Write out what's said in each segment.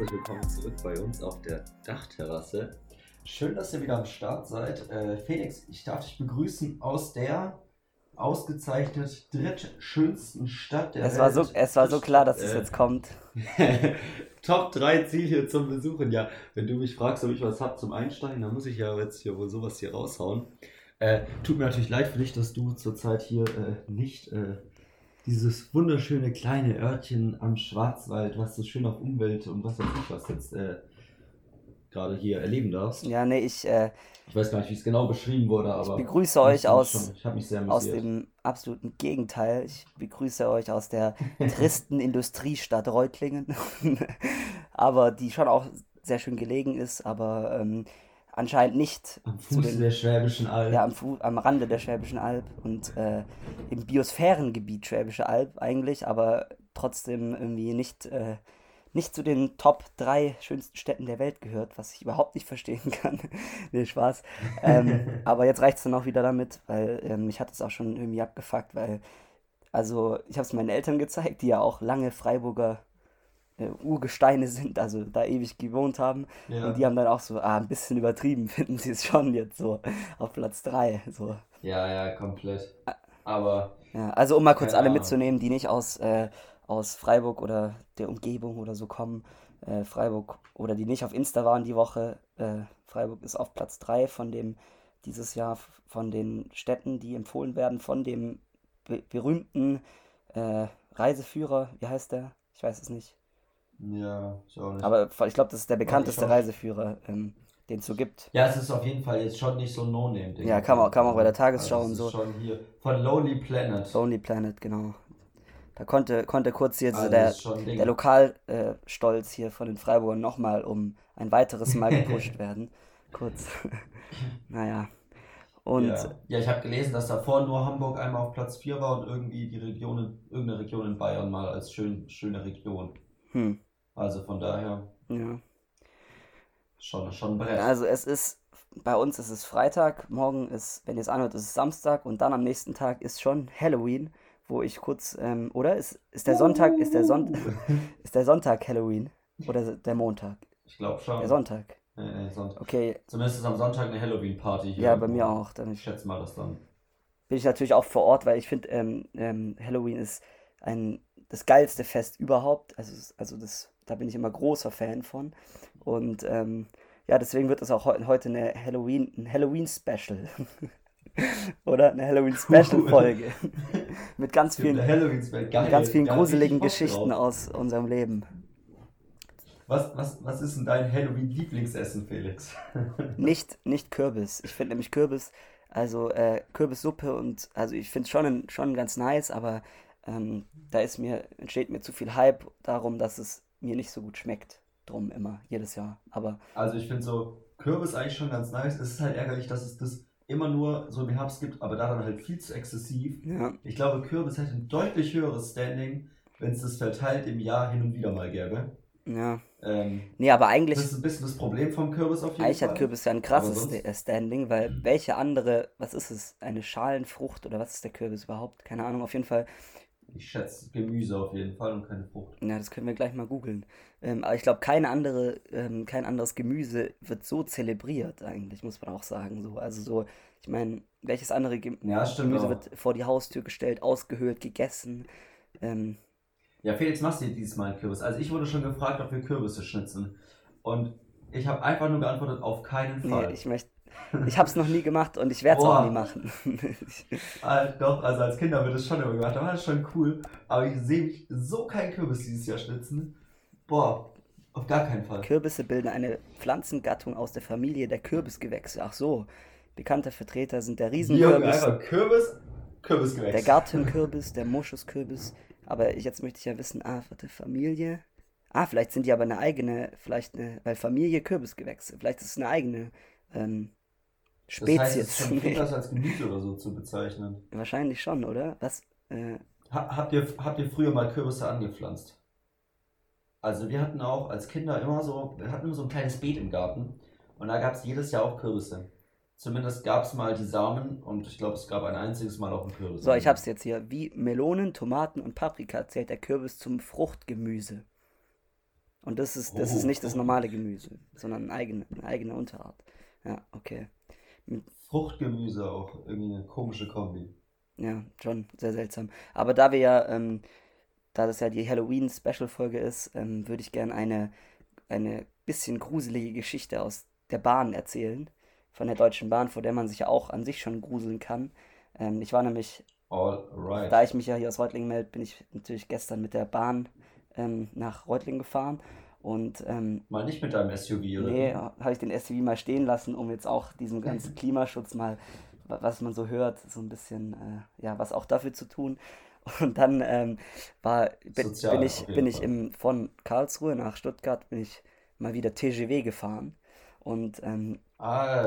herzlich willkommen zurück bei uns auf der Dachterrasse. Schön, dass ihr wieder am Start seid. Äh, Felix, ich darf dich begrüßen aus der ausgezeichnet drittschönsten Stadt der Es Welt. war so, es war so klar, dass es Äh, jetzt kommt. Top 3 Ziele zum Besuchen. Ja, wenn du mich fragst, ob ich was hab zum Einsteigen, dann muss ich ja jetzt hier wohl sowas hier raushauen. Äh, tut mir natürlich leid für dich, dass du zurzeit hier äh, nicht äh, dieses wunderschöne kleine Örtchen am Schwarzwald, was so schön auf Umwelt und was weiß ich was jetzt äh, gerade hier erleben darfst. Ja, nee, ich, äh, Ich weiß gar nicht, wie es genau beschrieben wurde, aber begrüße ich euch fand aus, schon- aus dem absoluten Gegenteil. Ich begrüße euch aus der tristen Industriestadt Reutlingen, aber die schon auch sehr schön gelegen ist, aber ähm, anscheinend nicht am zu Fuße den, der Schwäbischen Alb. ja, am, Fu am Rande der Schwäbischen Alb und äh, im Biosphärengebiet Schwäbische Alb eigentlich, aber trotzdem irgendwie nicht, äh, nicht zu den Top 3 schönsten Städten der Welt gehört, was ich überhaupt nicht verstehen kann. nee, Spaß. Ähm, aber jetzt reicht es dann auch wieder damit, weil ähm, mich hat es auch schon irgendwie abgefuckt, weil, also ich habe es meinen Eltern gezeigt, die ja auch lange Freiburger äh, Urgesteine sind, also da ewig gewohnt haben. Ja. Und die haben dann auch so, ah, ein bisschen übertrieben, finden sie es schon jetzt so auf Platz 3. So. ja, ja, komplett. Aber Ja, also um mal kurz alle Ahnung. mitzunehmen, die nicht aus, äh, aus Freiburg oder der Umgebung oder so kommen. Äh, Freiburg oder die nicht auf Insta waren die Woche. Äh, Freiburg ist auf Platz 3 von dem dieses Jahr von den Städten, die empfohlen werden, von dem be berühmten äh, Reiseführer. Wie heißt der? Ich weiß es nicht. Ja, ich auch nicht. Aber ich glaube, das ist der bekannteste. Reiseführer, ähm, den es so gibt. Ja, es ist auf jeden Fall jetzt schon nicht so ein No-Name-Ding. Ja, kam auch- kam auch bei der Tagesschau also und ist so. schon hier von Lonely Planet. Lonely Planet, genau. Da konnte, konnte kurz jetzt Also der, ist der Lokalstolz hier von den Freiburgern nochmal um ein weiteres Mal gepusht werden. Kurz. naja. Und ja. ja, ich habe gelesen, dass davor nur Hamburg einmal auf Platz 4 war und irgendwie die Region, in- irgendeine Region in Bayern mal als schön, schöne Region. hm, Also von daher ja. schon, schon Brett. Also es ist, bei uns ist es Freitag, morgen ist, wenn ihr es anhört, ist es Samstag und dann am nächsten Tag ist schon Halloween, wo ich kurz, ähm, oder? Ist, ist der Sonntag, ist der Sonntag, ist der Sonntag Halloween? Oder der Montag? Ich glaube schon. Der Sonntag. Äh, äh, Sonntag. Okay, Zumindest ist am Sonntag eine Halloween-Party hier. ja, bei mir auch. Dann Ich schätze mal, dass dann. bin ich natürlich auch vor Ort, weil ich finde, ähm, ähm, Halloween ist ein, das geilste Fest überhaupt. Also, also das, da bin ich immer großer Fan von. Und ähm, ja, deswegen wird es auch heu heute eine Halloween, ein Halloween-Special. Oder eine Halloween-Special-Folge. Mit ganz vielen, der Halloween-Spell. Geil. mit ganz vielen gruseligen Geschichten drauf. aus unserem Leben. Was, was, was ist denn dein Halloween-Lieblingsessen, Felix? Nicht, nicht Kürbis. Ich finde nämlich Kürbis, also äh, Kürbissuppe und, also ich finde es schon, schon ganz nice, aber ähm, da ist mir, entsteht mir zu viel Hype darum, dass es mir nicht so gut schmeckt. Drum immer, jedes Jahr. Aber Also ich finde so Kürbis eigentlich schon ganz nice. Es ist halt ärgerlich, dass es das immer nur so im Herbst gibt, aber da dann halt viel zu exzessiv. ja, Ich glaube, Kürbis hätte ein deutlich höheres Standing, wenn es das verteilt im Jahr hin und wieder mal gäbe. ja. Ähm, Nee, aber eigentlich, das ist ein bisschen das Problem vom Kürbis auf jeden eigentlich Fall. hat Kürbis ja ein krasses äh, Standing, weil welche andere, was ist es? Eine Schalenfrucht oder was ist der Kürbis überhaupt? Keine Ahnung, auf jeden Fall Ich schätze Gemüse auf jeden Fall und keine Frucht. Ja, das können wir gleich mal googeln. Ähm, aber ich glaube, keine andere, ähm, kein anderes Gemüse wird so zelebriert, eigentlich, muss man auch sagen. So, also so, ich meine, welches andere Gem Ja, Gemüse auch. wird vor die Haustür gestellt, ausgehöhlt, gegessen? Ähm, Ja, Felix, machst du dieses Mal einen Kürbis? Also ich wurde schon gefragt, ob wir Kürbisse schnitzen. Und ich habe einfach nur geantwortet, auf keinen nee, Fall. ich möchte, ich habe es noch nie gemacht und ich werde es auch nie machen. Ah, doch, also als Kinder wird es schon immer gemacht, war das schon cool. Aber ich sehe mich so kein Kürbis dieses Jahr schnitzen. Boah, auf gar keinen Fall. Kürbisse bilden eine Pflanzengattung aus der Familie der Kürbisgewächse. Ach so, bekannte Vertreter sind der Junge, Riesenkürbis, einfach Kürbis, Kürbisgewächs. Der Gartenkürbis, der Moschuskürbis. Aber jetzt möchte ich ja wissen, ah, warte, Familie. Ah, vielleicht sind die aber eine eigene, vielleicht eine, weil Familie Kürbisgewächse. Vielleicht ist es eine eigene ähm, Das heißt, es Spezies. ist schon viel das als Gemüse oder so zu bezeichnen. Wahrscheinlich schon, oder? Was? Äh, Ha habt, ihr, habt ihr früher mal Kürbisse angepflanzt? Also wir hatten auch als Kinder immer so, wir hatten immer so ein kleines Beet im Garten und da gab es jedes Jahr auch Kürbisse. Zumindest gab es mal die Samen und ich glaube, es gab ein einziges Mal auch einen Kürbis. so, ich hab's jetzt hier. Wie Melonen, Tomaten und Paprika zählt der Kürbis zum Fruchtgemüse. Und das ist, das ist nicht das normale Gemüse, sondern eine eigene, eine eigene Unterart. Ja, okay. Mit, Fruchtgemüse auch irgendwie eine komische Kombi. ja, schon sehr seltsam. Aber da wir ja, ähm, da das ja die Halloween-Special-Folge ist, ähm, würde ich gerne eine, eine bisschen gruselige Geschichte aus der Bahn erzählen. Von der Deutschen Bahn, vor der man sich ja auch an sich schon gruseln kann. Ähm, ich war nämlich All Da ich mich ja hier aus Reutlingen melde, bin ich natürlich gestern mit der Bahn ähm, nach Reutlingen gefahren. Und ähm, Mal nicht mit deinem SUV, oder? nee, habe ich den SUV mal stehen lassen, um jetzt auch diesem ganzen Klimaschutz mal, wa- was man so hört, so ein bisschen, äh, ja, was auch dafür zu tun. Und dann ähm, war, bin, Sozial, bin ich, bin ich im, von Karlsruhe nach Stuttgart, bin ich mal wieder TGW gefahren. Und ähm,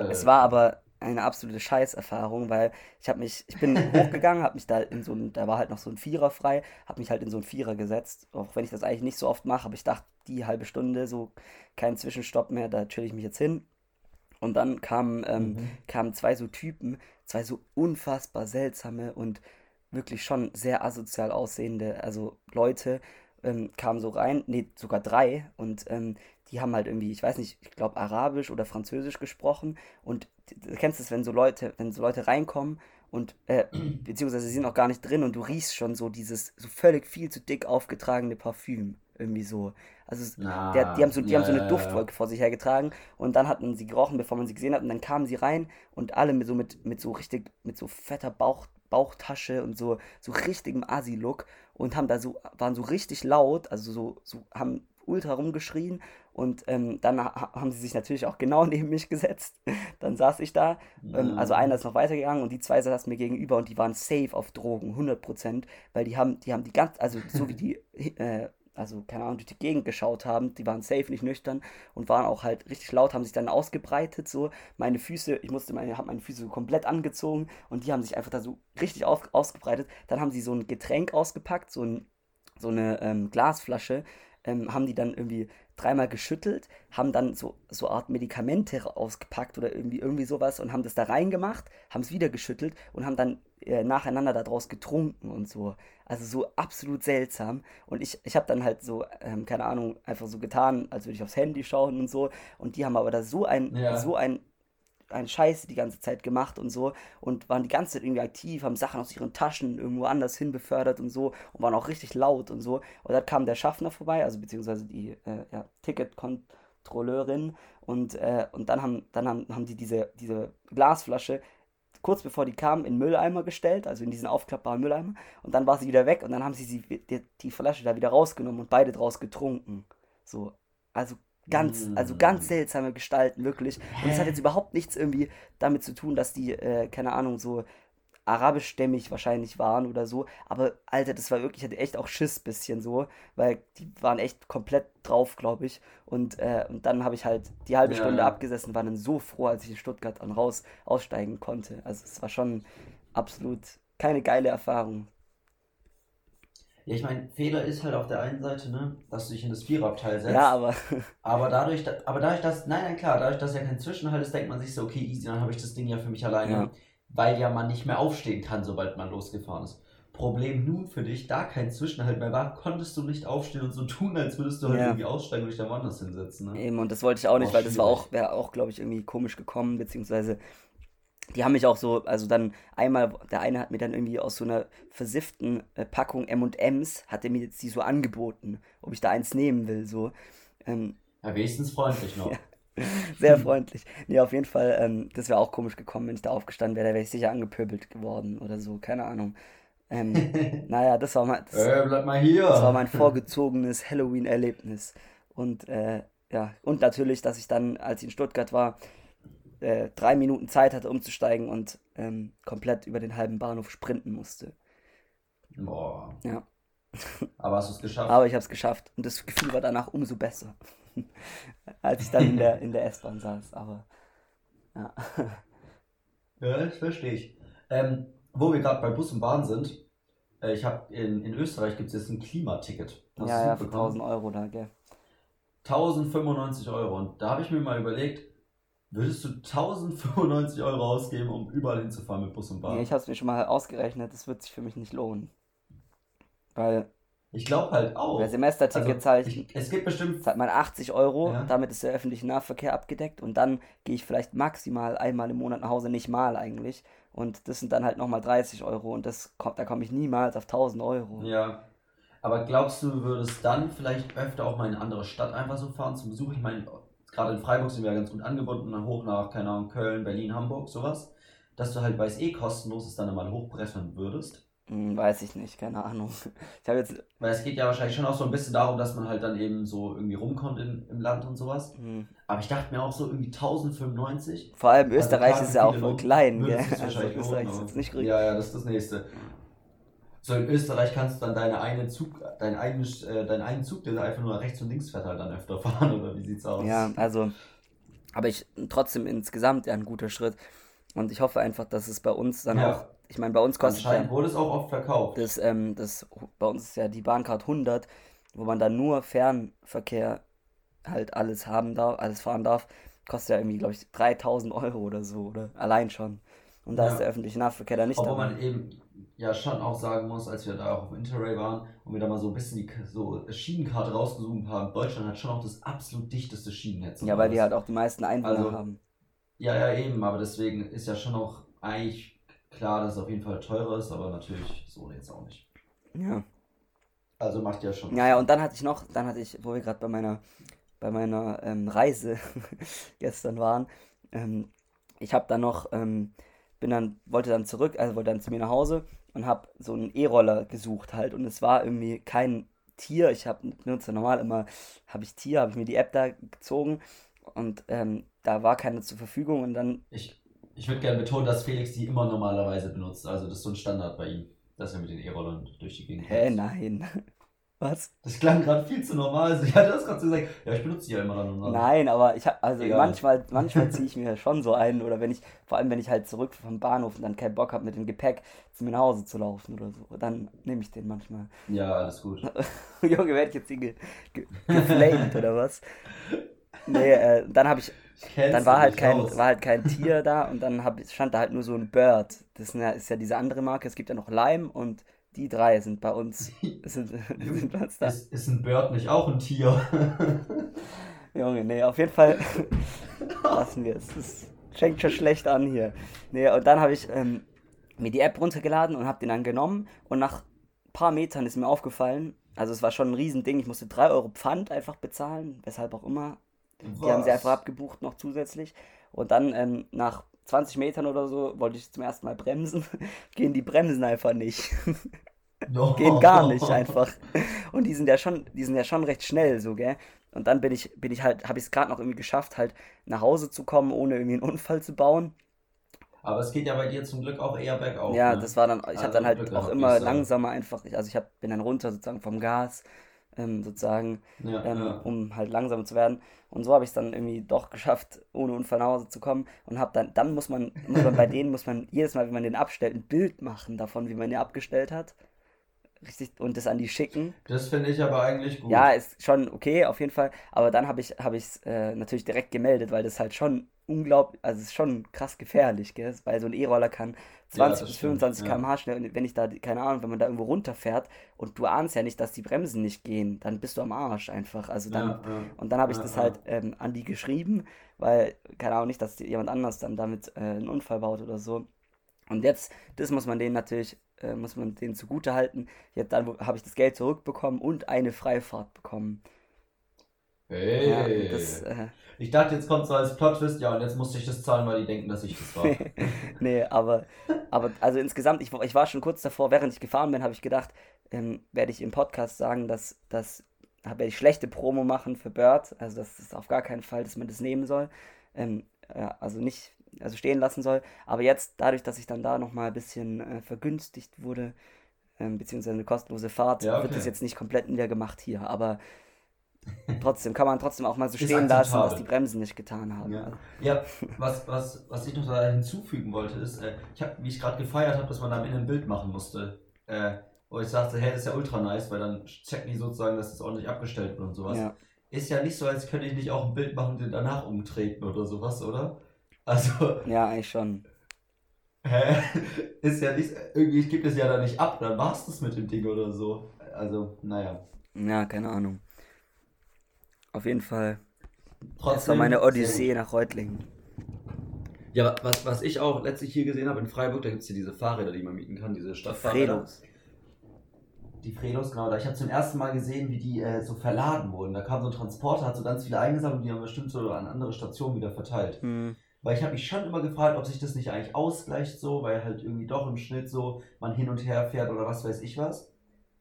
es war aber eine absolute Scheißerfahrung, weil ich habe mich, ich bin hochgegangen, habe mich da in so ein, da war halt noch so ein Vierer frei, habe mich halt in so ein Vierer gesetzt, auch wenn ich das eigentlich nicht so oft mache, aber ich dachte, die halbe Stunde, so kein Zwischenstopp mehr, da chill ich mich jetzt hin. Und dann kamen, ähm, Mhm. kamen zwei so Typen, zwei so unfassbar seltsame und wirklich schon sehr asozial aussehende, also Leute, ähm, kamen so rein, nee, sogar drei, und ähm, die haben halt irgendwie, ich weiß nicht, ich glaube Arabisch oder Französisch gesprochen und du kennst es, wenn so Leute, wenn so Leute reinkommen und, äh, beziehungsweise sie sind auch gar nicht drin und du riechst schon so dieses so völlig viel zu dick aufgetragene Parfüm, irgendwie so. Also Na, der, die haben so, die haben so ja, eine ja, ja. Duftwolke vor sich hergetragen und dann hatten sie gerochen, bevor man sie gesehen hat und dann kamen sie rein und alle mit so mit, mit so richtig, mit so fetter Bauch, Bauchtasche und so, so richtigem Assi-Look und haben da so, waren so richtig laut, also so, so haben ultra rumgeschrien und ähm, dann ha haben sie sich natürlich auch genau neben mich gesetzt. Dann saß ich da, ähm, also Mhm. einer ist noch weitergegangen und die zwei saßen mir gegenüber und die waren safe auf Drogen, 100%, weil die haben, die haben die ganz, also so wie die, äh, also keine Ahnung, durch die Gegend geschaut haben, die waren safe nicht nüchtern und waren auch halt richtig laut, haben sich dann ausgebreitet, so meine Füße, ich musste meine, habe meine Füße so komplett angezogen und die haben sich einfach da so richtig auf, ausgebreitet. Dann haben sie so ein Getränk ausgepackt, so ein so eine ähm, Glasflasche, ähm, haben die dann irgendwie dreimal geschüttelt, haben dann so, so Art Medikamente ausgepackt oder irgendwie, irgendwie sowas und haben das da reingemacht, haben es wieder geschüttelt und haben dann äh, nacheinander daraus getrunken und so. Also so absolut seltsam. Und ich, ich habe dann halt so, ähm, keine Ahnung, einfach so getan, als würde ich aufs Handy schauen und so. Und die haben aber da so ein, Ja. so ein ein Scheiße die ganze Zeit gemacht und so und waren die ganze Zeit irgendwie aktiv, haben Sachen aus ihren Taschen irgendwo anders hin befördert und so und waren auch richtig laut und so. Und dann kam der Schaffner vorbei, also beziehungsweise die äh, ja, Ticketkontrolleurin und, äh, und dann haben, dann haben, haben die diese, diese Glasflasche kurz bevor die kam in Mülleimer gestellt, also in diesen aufklappbaren Mülleimer und dann war sie wieder weg und dann haben sie, sie die, die Flasche da wieder rausgenommen und beide draus getrunken. So, also ganz, also ganz Mm. seltsame Gestalten, wirklich. Und es hat jetzt überhaupt nichts irgendwie damit zu tun, dass die, äh, keine Ahnung, so arabischstämmig wahrscheinlich waren oder so. Aber Alter, das war wirklich, ich hatte echt auch Schiss bisschen so, weil die waren echt komplett drauf, glaube ich. Und, äh, und dann habe ich halt die halbe Ja, Stunde abgesessen, war dann so froh, als ich in Stuttgart dann raus aussteigen konnte. Also es war schon absolut keine geile Erfahrung. Ja, ich meine, Fehler ist halt auf der einen Seite, ne, dass du dich in das Viererabteil setzt. Ja, aber Aber dadurch, da- aber dadurch, dass, nein, nein, klar, dadurch, dass ja kein Zwischenhalt ist, denkt man sich so, okay, easy, dann habe ich das Ding ja für mich alleine, Ja. weil ja man nicht mehr aufstehen kann, sobald man losgefahren ist. Problem nun für dich, da kein Zwischenhalt mehr war, konntest du nicht aufstehen und so tun, als würdest du halt Ja. irgendwie aussteigen und dich da woanders hinsetzen, ne? Eben, und das wollte ich auch nicht, Boah, weil das war schwierig. auch, wäre auch, glaube ich, irgendwie komisch gekommen, beziehungsweise die haben mich auch so, also dann einmal, der eine hat mir dann irgendwie aus so einer versifften äh, Packung M&M's, hat er mir jetzt die so angeboten, ob ich da eins nehmen will, so. Ähm, Ja, wenigstens freundlich noch. Ja. sehr freundlich. Nee, auf jeden Fall, ähm, das wäre auch komisch gekommen, wenn ich da aufgestanden wäre, da wäre ich sicher angepöbelt geworden oder so, keine Ahnung. Ähm, naja, das war mein, das, äh, bleib mal hier. das war mein vorgezogenes Halloween-Erlebnis. Und äh, ja, und natürlich, dass ich dann, als ich in Stuttgart war, äh, drei Minuten Zeit hatte, umzusteigen und ähm, komplett über den halben Bahnhof sprinten musste. Boah. Ja. Aber hast du es geschafft? Aber ich habe es geschafft und das Gefühl war danach umso besser, als ich dann in der, in der S-Bahn saß. Aber ja. Ja, das verstehe ich. Ähm, wo wir gerade bei Bus und Bahn sind, äh, ich habe in, in Österreich gibt es jetzt ein Klimaticket. Hast ja, ja, für mitbekommen? 1000 Euro da, gell. 1095 Euro. Und da habe ich mir mal überlegt, würdest du 1095 Euro ausgeben, um überall hinzufahren mit Bus und Bahn? Nee, ich habe es mir schon mal ausgerechnet, das wird sich für mich nicht lohnen. Weil Ich glaube halt auch. Bei Semesterticket Also, ich, es gibt bestimmt. zahlt man 80 Euro, Ja. damit ist der öffentliche Nahverkehr abgedeckt und dann gehe ich vielleicht maximal einmal im Monat nach Hause, nicht mal eigentlich. Und das sind dann halt nochmal 30 Euro und das kommt, da komme ich niemals auf 1000 Euro. Ja. Aber glaubst du, du würdest dann vielleicht öfter auch mal in eine andere Stadt einfach so fahren zum Besuch? Ich meine, gerade in Freiburg sind wir ja ganz gut angebunden, dann hoch nach, keine Ahnung, Köln, Berlin, Hamburg, sowas. Dass du halt, weil es eh kostenlos ist, dann mal hochbrechen würdest. Hm, weiß ich nicht, keine Ahnung. Ich habe jetzt, Weil es geht ja wahrscheinlich schon auch so ein bisschen darum, dass man halt dann eben so irgendwie rumkommt in, im Land und sowas. hm, Aber ich dachte mir auch so irgendwie 1095. vor allem Also Österreich klar, ist ja auch Leute klein, gell? Also Österreich ist jetzt nicht. Ja, ja, das ist das nächste. So in Österreich kannst du dann deine eine Zug, deinen eigenen, äh, deinen einen Zug, der einfach nur rechts und links fährt, halt dann öfter fahren, oder wie sieht's aus? Ja, also, aber ich trotzdem insgesamt ja ein guter Schritt. Und ich hoffe einfach, dass es bei uns dann Ja. auch, ich meine, bei uns kostet Anscheinend wurde es auch oft verkauft. das, ähm, das, bei uns ist ja die Bahncard 100, wo man dann nur Fernverkehr halt alles haben darf, alles fahren darf, kostet ja irgendwie, glaube ich, 3000 Euro oder so, oder allein schon. Und da Ja. ist der öffentliche Nahverkehr da nicht Obwohl dabei. man eben ja schon auch sagen muss, als wir da auch auf Interrail waren und wir da mal so ein bisschen die so Schienenkarte rausgesucht haben, Deutschland hat schon auch das absolut dichteste Schienennetz. Ja, weil die halt auch die meisten Einwohner Also- haben. Ja, ja, eben, aber deswegen ist ja schon auch eigentlich klar, dass es auf jeden Fall teurer ist, aber natürlich so jetzt auch nicht. Ja. Also macht ja schon. Ja, ja, und dann hatte ich noch, dann hatte ich, wo wir gerade bei meiner, bei meiner ähm, Reise gestern waren, ähm, ich habe dann noch, ähm, bin dann, wollte dann zurück, also wollte dann zu mir nach Hause und habe so einen E-Roller gesucht halt und es war irgendwie kein Tier, ich habe benutze normal immer, habe ich Tier, habe ich mir die App da gezogen und ähm, da war keine zur Verfügung und dann, Ich, ich würde gerne betonen, dass Felix die immer normalerweise benutzt. Also das ist so ein Standard bei ihm, dass er mit den E-Rollern durch die Gegend hä, fährt. nein, was? Das klang gerade viel zu normal. Ich hatte das gerade so gesagt. Ja, ich benutze die ja immer dann und dann. Nein, aber ich habe also Egal. manchmal manchmal ziehe ich mir schon so ein oder wenn ich vor allem wenn ich halt zurück vom Bahnhof und dann keinen Bock habe mit dem Gepäck zu mir nach Hause zu laufen oder so, dann nehme ich den manchmal. Ja, alles gut. Junge, werde ich jetzt hier ge ge geflamed oder was? Nee, äh, dann habe ich dann war halt kein aus? war halt kein Tier da und dann hab, stand da halt nur so ein Bird. Das ist ja, ist ja diese andere Marke, es gibt ja noch Lime und die drei sind bei uns sind, sind bei uns da. Ist, ist ein Bird nicht auch ein Tier? Junge, nee, auf jeden Fall lassen wir es. Es fängt schon schlecht an hier. Nee, und dann habe ich ähm, mir die App runtergeladen und habe den dann genommen und nach ein paar Metern ist mir aufgefallen, also es war schon ein Riesending, ich musste 3 Euro Pfand einfach bezahlen, weshalb auch immer. Die haben sie einfach abgebucht noch zusätzlich. Und dann ähm, nach 20 Metern oder so wollte ich zum ersten Mal bremsen. Gehen die Bremsen einfach nicht. No. Gehen gar nicht einfach. Und die sind ja schon, die sind ja schon recht schnell so, gell? Und dann bin ich, bin ich halt, habe ich es gerade noch irgendwie geschafft, halt nach Hause zu kommen, ohne irgendwie einen Unfall zu bauen. Aber es geht ja bei dir zum Glück auch eher bergauf. ja, ne? das war dann, ich habe Also dann halt Glück auch immer langsamer einfach, also ich hab, bin dann runter sozusagen vom Gas, ähm, sozusagen, Ja, ähm, ja. um halt langsamer zu werden. Und so habe ich es dann irgendwie doch geschafft, ohne Unfall nach Hause zu kommen. Und habe dann, dann muss man, muss man bei denen, muss man jedes Mal, wenn man den abstellt, ein Bild machen davon, wie man den abgestellt hat. Richtig, und das an die schicken. Das finde ich aber eigentlich gut. Ja, ist schon okay, auf jeden Fall. Aber dann habe ich es äh, natürlich direkt gemeldet, weil das halt schon unglaublich, also es ist schon krass gefährlich, gell? Weil so ein E-Roller kann 20 das bis stimmt, 25 ja. km/h schnell und wenn ich da, keine Ahnung, wenn man da irgendwo runterfährt und du ahnst ja nicht, dass die Bremsen nicht gehen, dann bist du am Arsch einfach. Also dann, Ja, ja. und dann habe ich Ja, das ja. halt ähm, an die geschrieben, weil, keine Ahnung, nicht, dass jemand anders dann damit äh, einen Unfall baut oder so. Und jetzt, das muss man denen natürlich, äh, muss man denen zugute halten. Jetzt dann habe ich das Geld zurückbekommen und eine Freifahrt bekommen. Hey. Ja, das, äh, ich dachte, jetzt kommt so als Plot-Twist, ja, und jetzt musste ich das zahlen, weil die denken, dass ich das war. nee, aber, aber also insgesamt, ich, ich war schon kurz davor, während ich gefahren bin, habe ich gedacht, ähm, werde ich im Podcast sagen, dass, dass werde ich schlechte Promo machen für Bird, also das ist auf gar keinen Fall, dass man das nehmen soll, ähm, ja, also nicht, also stehen lassen soll, aber jetzt, dadurch, dass ich dann da nochmal ein bisschen äh, vergünstigt wurde, ähm, beziehungsweise eine kostenlose Fahrt, Ja, wird okay. das jetzt nicht komplett wieder gemacht hier, aber trotzdem kann man trotzdem auch mal so stehen lassen, dass die Bremsen nicht getan haben. Ja, Also, ja was, was, was ich noch da hinzufügen wollte, ist, äh, ich hab, wie ich gerade gefeiert habe, dass man da am Ende ein Bild machen musste. Äh, wo ich sagte, hey, das ist ja ultra nice, weil dann checken die sozusagen, dass das ordentlich abgestellt wird und sowas. ja. Ist ja nicht so, als könnte ich nicht auch ein Bild machen den danach umtreten oder sowas, oder? Also, ja, eigentlich schon. hä? Ist ja nicht, irgendwie gibt es ja da nicht ab, dann war's das mit dem Ding oder so. also, naja. Ja, keine Ahnung. Auf jeden Fall. Trotzdem, das war meine Odyssee nach Reutlingen. Ja, was, was ich auch letztlich hier gesehen habe in Freiburg, da gibt es hier diese Fahrräder, die man mieten kann, diese Stadtfahrräder. Fredos. Die Fredos, genau. Da ich habe zum ersten Mal gesehen, wie die äh, so verladen wurden. Da kam so ein Transporter, hat so ganz viele eingesammelt und die haben bestimmt so an andere Stationen wieder verteilt. Hm. Weil ich habe mich schon immer gefragt, ob sich das nicht eigentlich ausgleicht so, weil halt irgendwie doch im Schnitt so man hin und her fährt oder was weiß ich was.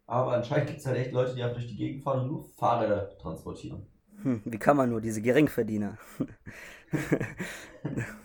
Aber anscheinend gibt es halt echt Leute, die einfach durch die Gegend fahren und nur Fahrräder transportieren. Hm, wie kann man nur, diese Geringverdiener?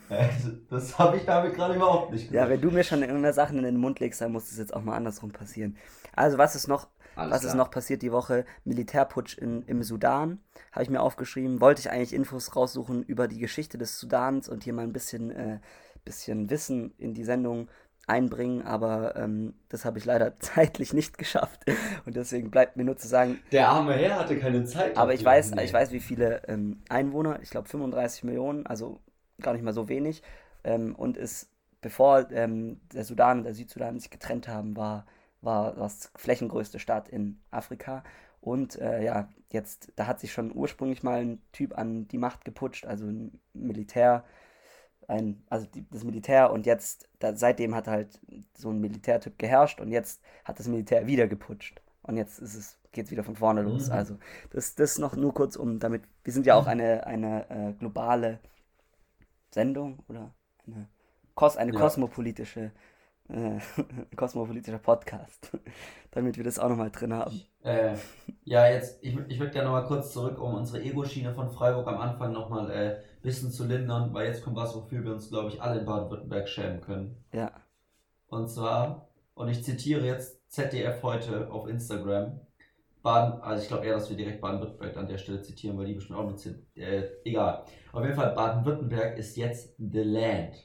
Äh, das habe ich damit gerade überhaupt nicht Ja, gesagt. wenn du mir schon immer Sachen in den Mund legst, dann muss es jetzt auch mal andersrum passieren. Also, was ist noch, Alles was ist noch passiert die Woche? Militärputsch in, im Sudan, habe ich mir aufgeschrieben. Wollte ich eigentlich Infos raussuchen über die Geschichte des Sudans und hier mal ein bisschen, äh, bisschen Wissen in die Sendung einbringen, aber ähm, das habe ich leider zeitlich nicht geschafft. Und deswegen bleibt mir nur zu sagen, Der arme Herr hatte keine Zeit. aber ich weiß, ich weiß, wie viele ähm, Einwohner, ich glaube 35 Millionen, also gar nicht mal so wenig. Ähm, und es, bevor ähm, der Sudan und der Südsudan sich getrennt haben, war, war das flächengrößte Staat in Afrika. Und äh, ja, jetzt, da hat sich schon ursprünglich mal ein Typ an die Macht geputscht, also ein Militär, ein, also die, das Militär und jetzt, da, seitdem hat halt so ein Militärtyp geherrscht und jetzt hat das Militär wieder geputscht. Und jetzt ist es, geht's wieder von vorne los. Mhm. Also das, das noch nur kurz um, damit, wir sind ja auch eine, eine äh, globale Sendung oder eine, kos, eine Ja. kosmopolitische, äh, kosmopolitischer Podcast, damit wir das auch nochmal drin haben. Äh, ja, jetzt, ich, ich würde gerne nochmal kurz zurück, um unsere Ego-Schiene von Freiburg am Anfang nochmal äh, bisschen zu lindern, weil jetzt kommt was, wofür wir uns, glaube ich, alle in Baden-Württemberg schämen können. Ja, Und zwar, und ich zitiere jetzt ZDF heute auf Instagram, Baden, also ich glaube eher, dass wir direkt Baden-Württemberg an der Stelle zitieren, weil die bestimmt auch zitieren. Äh, egal. Auf jeden Fall, Baden-Württemberg ist jetzt the land.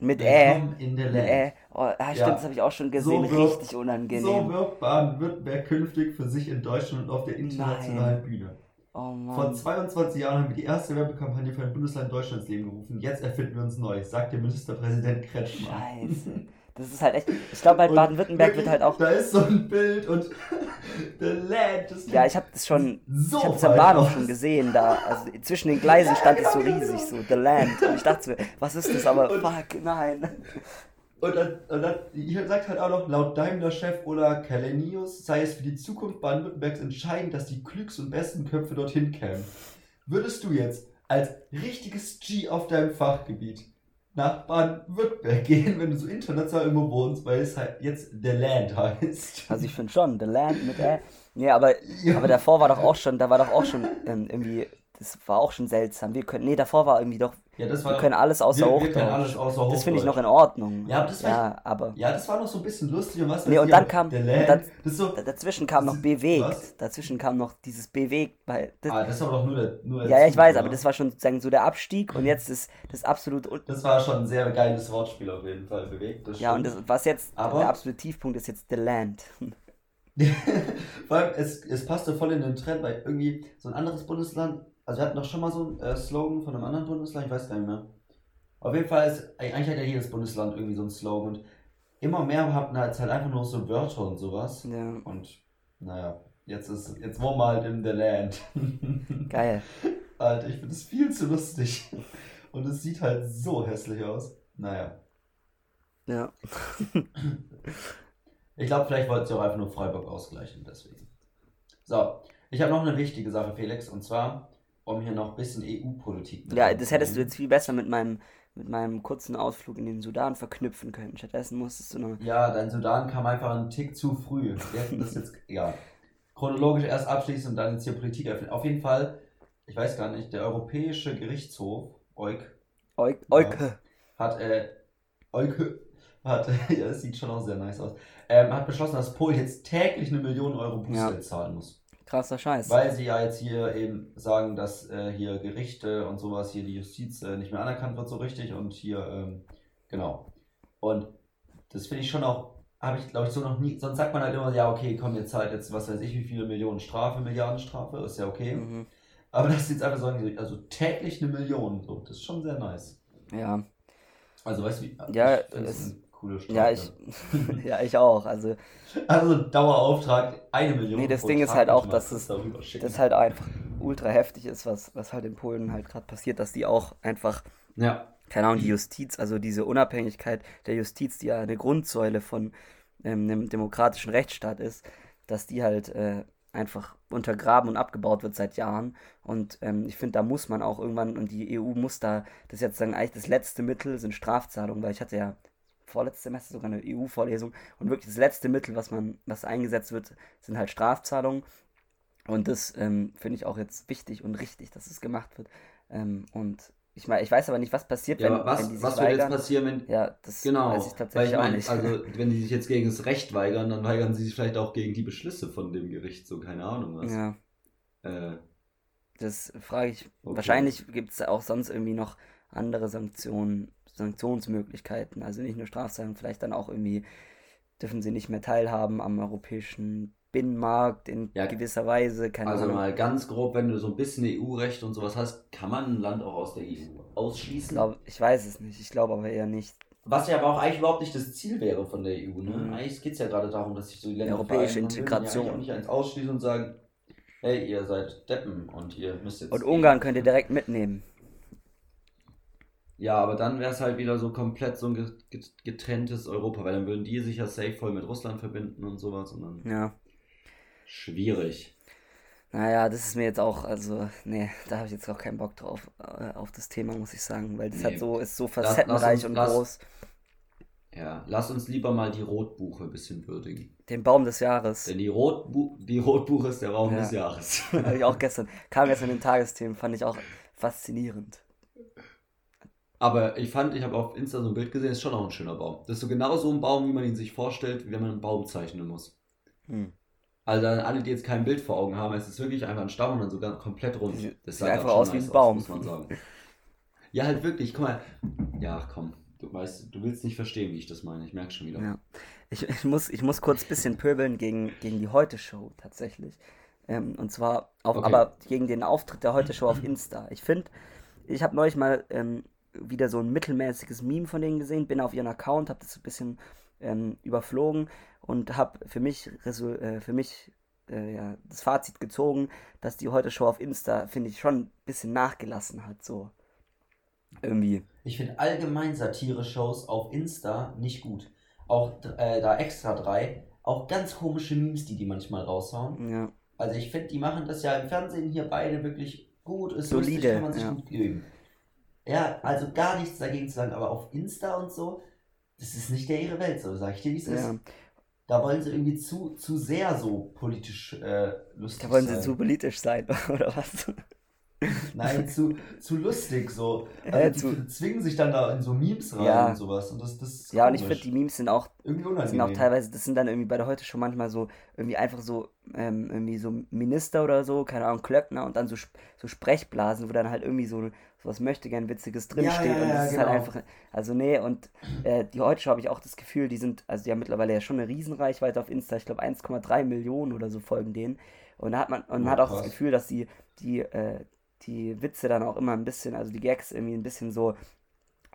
mit Ä. In the Mit land. Ä. Oh, ah, stimmt, Ja. das habe ich auch schon gesehen. So wirkt- Richtig unangenehm. So wirkt Baden-Württemberg künftig für sich in Deutschland und auf der internationalen Bühne. Oh Vor Mann. 22 Jahren haben wir die erste Werbekampagne für ein Bundesland Deutschlands ins Leben gerufen. Jetzt erfinden wir uns neu, sagt der Ministerpräsident Kretschmann. Scheiße. Das ist halt echt. Ich glaube, Und Baden-Württemberg wird halt auch. Da ist so ein Bild und the land. Ja, ich habe das schon. so Ich habe es am Bahnhof schon gesehen, da, also zwischen den Gleisen stand es so riesig, so, The Land. Und ich dachte mir, was ist das, aber Und- fuck, nein. Und dann, und dann sagt halt auch noch, laut Daimler-Chef Ola Kalenius sei es für die Zukunft Baden-Württembergs entscheidend, dass die klügsten und besten Köpfe dorthin kämen. Würdest du jetzt als richtiges G auf deinem Fachgebiet nach Baden-Württemberg gehen, wenn du so international irgendwo wohnst, weil es halt jetzt The Land heißt? Also ich finde schon, The Land mit Ä. Nee, aber, Ja. aber davor war doch auch schon, da war doch auch schon ähm, irgendwie, das war auch schon seltsam. Wir können, nee, davor war irgendwie doch, Ja, das wir war können alles außer wir, wir Hochdeutsch. können alles außer das finde ich noch in Ordnung. Ja, aber das war- ja, aber Ja, das war noch so ein bisschen lustig und was Nee, und dann kam- dann- so, da- dazwischen kam noch Was? bewegt. Dazwischen kam noch dieses bewegt, weil das, ah, das war doch nur der, nur der ja, ja, ich weiß, oder? aber das war schon sozusagen so der Abstieg und jetzt ist das absolut Das war schon ein sehr geiles Wortspiel auf jeden Fall bewegt. Das Ja, und das, was jetzt Aber- der absolute Tiefpunkt ist jetzt The Land. Vor allem, es, es passte voll in den Trend, weil irgendwie so ein anderes Bundesland, also wir hatten doch schon mal so einen äh, Slogan von einem anderen Bundesland, ich weiß gar nicht mehr. Auf jeden Fall ist, eigentlich hat ja jedes Bundesland irgendwie so einen Slogan und immer mehr hatten halt halt einfach nur so Wörter und sowas. Ja, Und naja, jetzt ist, jetzt wohnen wir halt in the land. geil. Alter, ich finde es viel zu lustig. Und es sieht halt so hässlich aus. Naja. Ja. Ich glaube, vielleicht wollten sie auch einfach nur Freiburg ausgleichen, deswegen. So, ich habe noch eine wichtige Sache, Felix, und zwar, um hier noch ein bisschen EU-Politik Ja, das hättest du jetzt viel besser mit meinem, mit meinem kurzen Ausflug in den Sudan verknüpfen können. Stattdessen musstest du noch. Ja, dein Sudan kam einfach einen Tick zu früh. Wir hätten das jetzt, egal. Chronologisch erst abschließen und dann jetzt hier Politik öffnen. Auf jeden Fall, ich weiß gar nicht, der Europäische Gerichtshof, EuG, Euk Euke. hat, äh, EuG, hat, ja, das sieht schon auch sehr nice aus, ähm, hat beschlossen, dass Polen jetzt täglich eine Million Euro Bußgeld Ja. zahlen muss. Krasser Scheiß. Weil sie ja jetzt hier eben sagen, dass äh, hier Gerichte und sowas, hier die Justiz äh, nicht mehr anerkannt wird so richtig und hier, ähm, genau. Und das finde ich schon auch, habe ich glaube ich so noch nie, sonst sagt man halt immer, ja okay, komm, jetzt zahlt jetzt, was weiß ich, wie viele Millionen Strafe, Milliardenstrafe, ist ja okay. Mhm. Aber dass sie jetzt einfach sagen, also täglich eine Million, so, das ist schon sehr nice. Ja. Also weißt du, wie, Ja, ich es- ein coole Strafe. Ja, ich, ja, ich auch. Also, Also Dauerauftrag, eine Million. Nee, das Ding ist Tag, halt auch, dass es- das halt einfach ultra heftig ist, was, was halt in Polen halt gerade passiert, dass die auch einfach Ja, keine Ahnung, die Justiz, also diese Unabhängigkeit der Justiz, die ja eine Grundsäule von ähm, einem demokratischen Rechtsstaat ist, dass die halt äh, einfach untergraben und abgebaut wird seit Jahren. Und ähm, ich finde, da muss man auch irgendwann, und die EU muss da, das ist jetzt sagen, eigentlich das letzte Mittel sind Strafzahlungen, weil ich hatte ja vorletztes Semester sogar eine EU-Vorlesung und wirklich das letzte Mittel, was man, was eingesetzt wird, sind halt Strafzahlungen. Und das ähm, finde ich auch jetzt wichtig und richtig, dass es gemacht wird. Ähm, und ich meine, ich weiß aber nicht, was passiert, ja wenn, was, wenn die sich was würde jetzt weigern. passieren, wenn. Ja, das Genau, weiß ich weil tatsächlich ich auch meine, nicht. also wenn die sich jetzt gegen das Recht weigern, dann weigern sie sich vielleicht auch gegen die Beschlüsse von dem Gericht, so keine Ahnung was. ja, Äh, das frage ich. Okay. Wahrscheinlich gibt es auch sonst irgendwie noch andere Sanktionen, Sanktionsmöglichkeiten. Also nicht nur Strafzahlungen, vielleicht dann auch irgendwie dürfen sie nicht mehr teilhaben am europäischen Binnenmarkt in Ja, gewisser Weise. Keine also Ahnung. mal ganz grob, wenn du so ein bisschen EU-Recht und sowas hast, kann man ein Land auch aus der EU Ich, ausschließen. glaub, ich weiß es nicht. Ich glaube aber eher nicht. Was ja aber auch eigentlich überhaupt nicht das Ziel wäre von der EU. Ne? Mhm. Eigentlich geht es ja gerade darum, dass sich so die Länder Europäische Integration. Ja nicht eins ausschließen und sagen, hey, ihr seid Deppen und ihr müsst jetzt. Und Ungarn könnt ihr direkt mitnehmen. Ja, aber dann wäre es halt wieder so komplett so ein ge- ge- getrenntes Europa, weil dann würden die sich ja safe voll mit Russland verbinden und sowas und dann Ja. schwierig. Naja, das ist mir jetzt auch, also, nee, da habe ich jetzt auch keinen Bock drauf, äh, auf das Thema, muss ich sagen, weil das Nee. hat so, ist so lass facettenreich uns- und lass- groß. Ja, lass uns lieber mal die Rotbuche ein bisschen würdigen. Den Baum des Jahres. Denn die, Rotbu die Rotbuche ist der Baum Ja. des Jahres. Habe ich auch gestern, kam gestern in den Tagesthemen, fand ich auch faszinierend. Aber ich fand, ich habe auf Insta so ein Bild gesehen, ist schon auch ein schöner Baum. Das ist so genau so ein Baum, wie man ihn sich vorstellt, wie wenn man einen Baum zeichnen muss. Hm. Also alle, die jetzt kein Bild vor Augen haben, es ist wirklich einfach ein Stamm und dann so ganz komplett rund. Das sieht sah einfach aus wie ein Baum. muss man sagen. Ja, halt wirklich, guck mal. Ja, komm. Du weißt, du willst nicht verstehen, wie ich das meine. Ich merke schon wieder. Ja. Ich, ich, muss, ich muss kurz ein bisschen pöbeln gegen, gegen die Heute-Show tatsächlich. Ähm, und zwar auf, Okay. aber gegen den Auftritt der Heute-Show auf Insta. Ich finde, ich habe neulich mal ähm, wieder so ein mittelmäßiges Meme von denen gesehen, bin auf ihren Account, habe das ein bisschen ähm, überflogen und habe für mich, äh, für mich äh, ja, das Fazit gezogen, dass die Heute-Show auf Insta, finde ich, schon ein bisschen nachgelassen hat. So. Irgendwie. Ich finde allgemein Satire-Shows auf Insta nicht gut. Auch äh, da extra drei, auch ganz komische Memes, die die manchmal raushauen. Ja. Also ich finde, die machen das ja im Fernsehen hier beide wirklich gut, ist Solide, lustig, kann man sich ja. gut geben. Ja, also gar nichts dagegen zu sagen, aber auf Insta und so, das ist nicht der ihre Welt, so sag ich dir, wie es ist. ja. Da wollen sie irgendwie zu, zu sehr so politisch äh, lustig Da wollen sie sein. zu politisch sein, oder was? Nein, zu, zu lustig so. Äh, Also die zu- zwingen sich dann da in so Memes rein Ja. und sowas. Und das, das ist Ja, und ich finde, die Memes sind auch, irgendwie sind auch teilweise, das sind dann irgendwie bei der Heute schon manchmal so, irgendwie einfach so, ähm, irgendwie so Minister oder so, keine Ahnung, Klöckner und dann so, so Sprechblasen, wo dann halt irgendwie so, so was möchte gern Witziges drinsteht ja, und das ja, ist genau. halt einfach, also nee, und äh, die Heute habe ich auch das Gefühl, die sind, also die haben mittlerweile ja schon eine Riesenreichweite auf Insta, ich glaube 1,3 Millionen oder so folgen denen und da hat man, und man hat auch das krass. Gefühl, dass die, die, äh, die Witze dann auch immer ein bisschen, also die Gags irgendwie ein bisschen so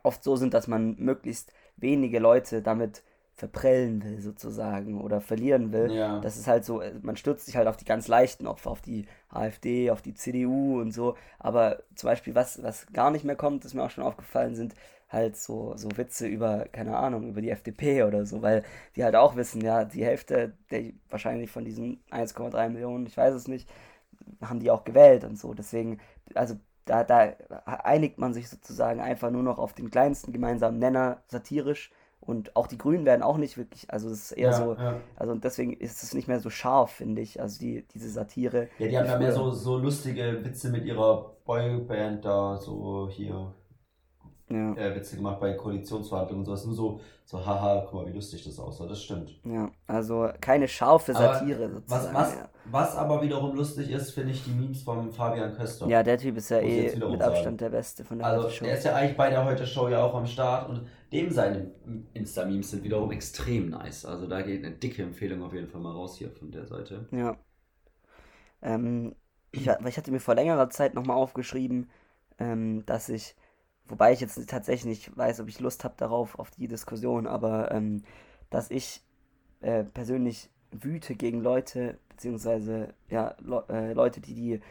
oft so sind, dass man möglichst wenige Leute damit verprellen will, sozusagen, oder verlieren will. Ja. Das ist halt so, man stürzt sich halt auf die ganz leichten Opfer, auf die AfD, auf die CDU und so. Aber zum Beispiel, was, was gar nicht mehr kommt, ist mir auch schon aufgefallen, sind halt so, so Witze über, keine Ahnung, über die FDP oder so, weil die halt auch wissen, ja, die Hälfte der wahrscheinlich von diesen 1,3 Millionen, ich weiß es nicht, haben die auch gewählt und so. Deswegen, also da, da einigt man sich sozusagen einfach nur noch auf den kleinsten gemeinsamen Nenner satirisch und auch die Grünen werden auch nicht wirklich, also es ist eher ja, so, ja. also und deswegen ist es nicht mehr so scharf, finde ich, also die, diese Satire. ja, die haben wie ja mehr so, so lustige Witze mit ihrer Boyband da, so hier Ja, äh, Witze gemacht bei Koalitionsverhandlungen und sowas. Nur so, so, haha, guck mal, wie lustig das aussah. Das stimmt. ja, also keine scharfe Aber Satire Was, sozusagen. was, ja. was aber wiederum lustig ist, finde ich die Memes von Fabian Köster. ja, der Typ ist ja eh mit sagen. Abstand der Beste von der Also, Heute Show. er ist ja eigentlich bei der Heute-Show ja auch am Start und dem seine Insta-Memes sind wiederum extrem nice. Also, da geht eine dicke Empfehlung auf jeden Fall mal raus hier von der Seite. Ja. Ähm, ich, ich hatte mir vor längerer Zeit nochmal aufgeschrieben, ähm, dass ich wobei ich jetzt tatsächlich nicht weiß, ob ich Lust habe darauf, auf die Diskussion, aber ähm, dass ich äh, persönlich wüte gegen Leute, beziehungsweise ja, Le äh, Leute, die die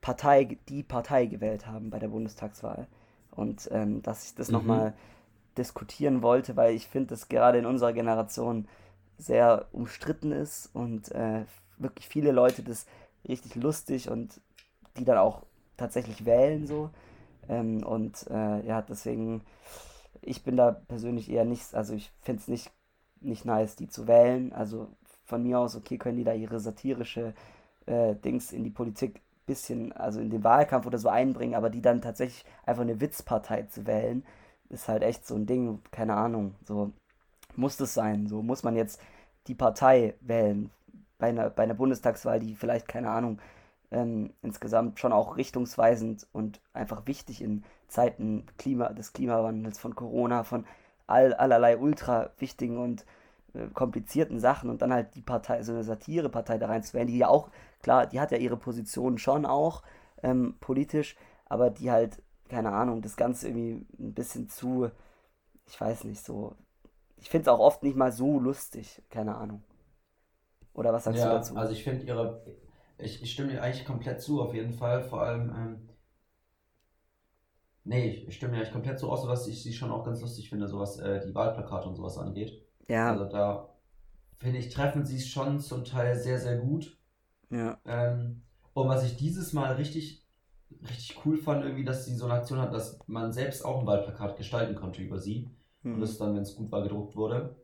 Partei, die Partei gewählt haben bei der Bundestagswahl. Und ähm, dass ich das mhm. nochmal diskutieren wollte, weil ich finde, dass gerade in unserer Generation sehr umstritten ist und äh, wirklich viele Leute das richtig lustig und die dann auch tatsächlich wählen so. Ähm, und äh, ja, deswegen, ich bin da persönlich eher nicht, also ich finde es nicht, nicht nice, die zu wählen. Also von mir aus, okay, können die da ihre satirische äh, Dings in die Politik bisschen, also in den Wahlkampf oder so einbringen, aber die dann tatsächlich einfach eine Witzpartei zu wählen, ist halt echt so ein Ding, keine Ahnung, so muss das sein, so muss man jetzt die Partei wählen bei einer, bei einer Bundestagswahl, die vielleicht, keine Ahnung, ähm, insgesamt schon auch richtungsweisend und einfach wichtig in Zeiten Klima, des Klimawandels, von Corona, von all, allerlei ultra wichtigen und äh, komplizierten Sachen und dann halt die Partei, so eine Satirepartei da reinzuwählen, die ja auch, klar, die hat ja ihre Position schon auch ähm, politisch, aber die halt, keine Ahnung, das Ganze irgendwie ein bisschen zu, ich weiß nicht, so, ich finde es auch oft nicht mal so lustig, keine Ahnung. Oder was sagst ja, du dazu? Also ich finde ihre, ich, ich stimme dir eigentlich komplett zu, auf jeden Fall, vor allem, ähm, nee, ich, ich stimme dir eigentlich komplett zu, außer dass ich sie schon auch ganz lustig finde, so was äh, die Wahlplakate und sowas angeht. Ja. Also da finde ich, treffen sie es schon zum Teil sehr, sehr gut. Ja. Ähm, und was ich dieses Mal richtig, richtig cool fand, irgendwie, dass sie so eine Aktion hat, dass man selbst auch ein Wahlplakat gestalten konnte über sie. Mhm. Und das dann, wenn es gut war, gedruckt wurde.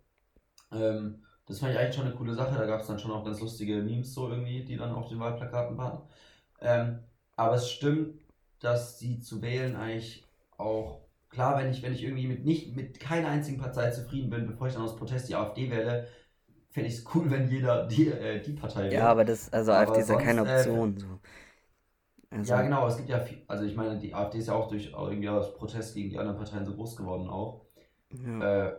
Ähm, das fand ich eigentlich schon eine coole Sache. Da gab es dann schon auch ganz lustige Memes so irgendwie, die dann auf den Wahlplakaten waren. Ähm, aber es stimmt, dass sie zu wählen eigentlich auch klar, wenn ich, wenn ich irgendwie mit nicht mit keiner einzigen Partei zufrieden bin, bevor ich dann aus Protest die AfD wähle, fände ich es cool, wenn jeder die, äh, die Partei wählt. Ja, aber das, also aber AfD ist ja keine äh, Option. Äh, so. Also. Ja, genau, es gibt ja viel, also ich meine, die AfD ist ja auch durch irgendwie aus Protest gegen die anderen Parteien so groß geworden auch. Ja. Äh,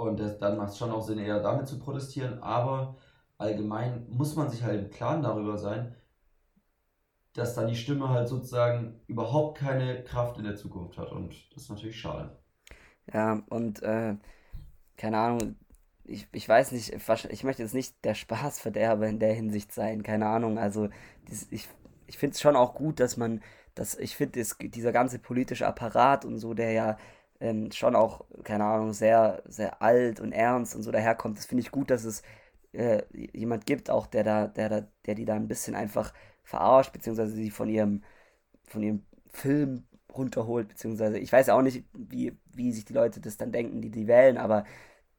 und das, dann macht es schon auch Sinn, eher damit zu protestieren, aber allgemein muss man sich halt im Klaren darüber sein, dass dann die Stimme halt sozusagen überhaupt keine Kraft in der Zukunft hat. Und das ist natürlich schade. Ja, und äh, keine Ahnung, ich, ich weiß nicht, ich möchte jetzt nicht der Spaßverderber in der Hinsicht sein, keine Ahnung. Also ich, ich finde es schon auch gut, dass man, dass ich finde, dieser ganze politische Apparat und so, der ja ähm, schon auch, keine Ahnung, sehr, sehr alt und ernst und so daherkommt, das finde ich gut, dass es äh, jemand gibt, auch der da, der da, der die da ein bisschen einfach verarscht, beziehungsweise sie von ihrem, von ihrem Film runterholt, beziehungsweise ich weiß auch nicht, wie, wie sich die Leute das dann denken, die die wählen, aber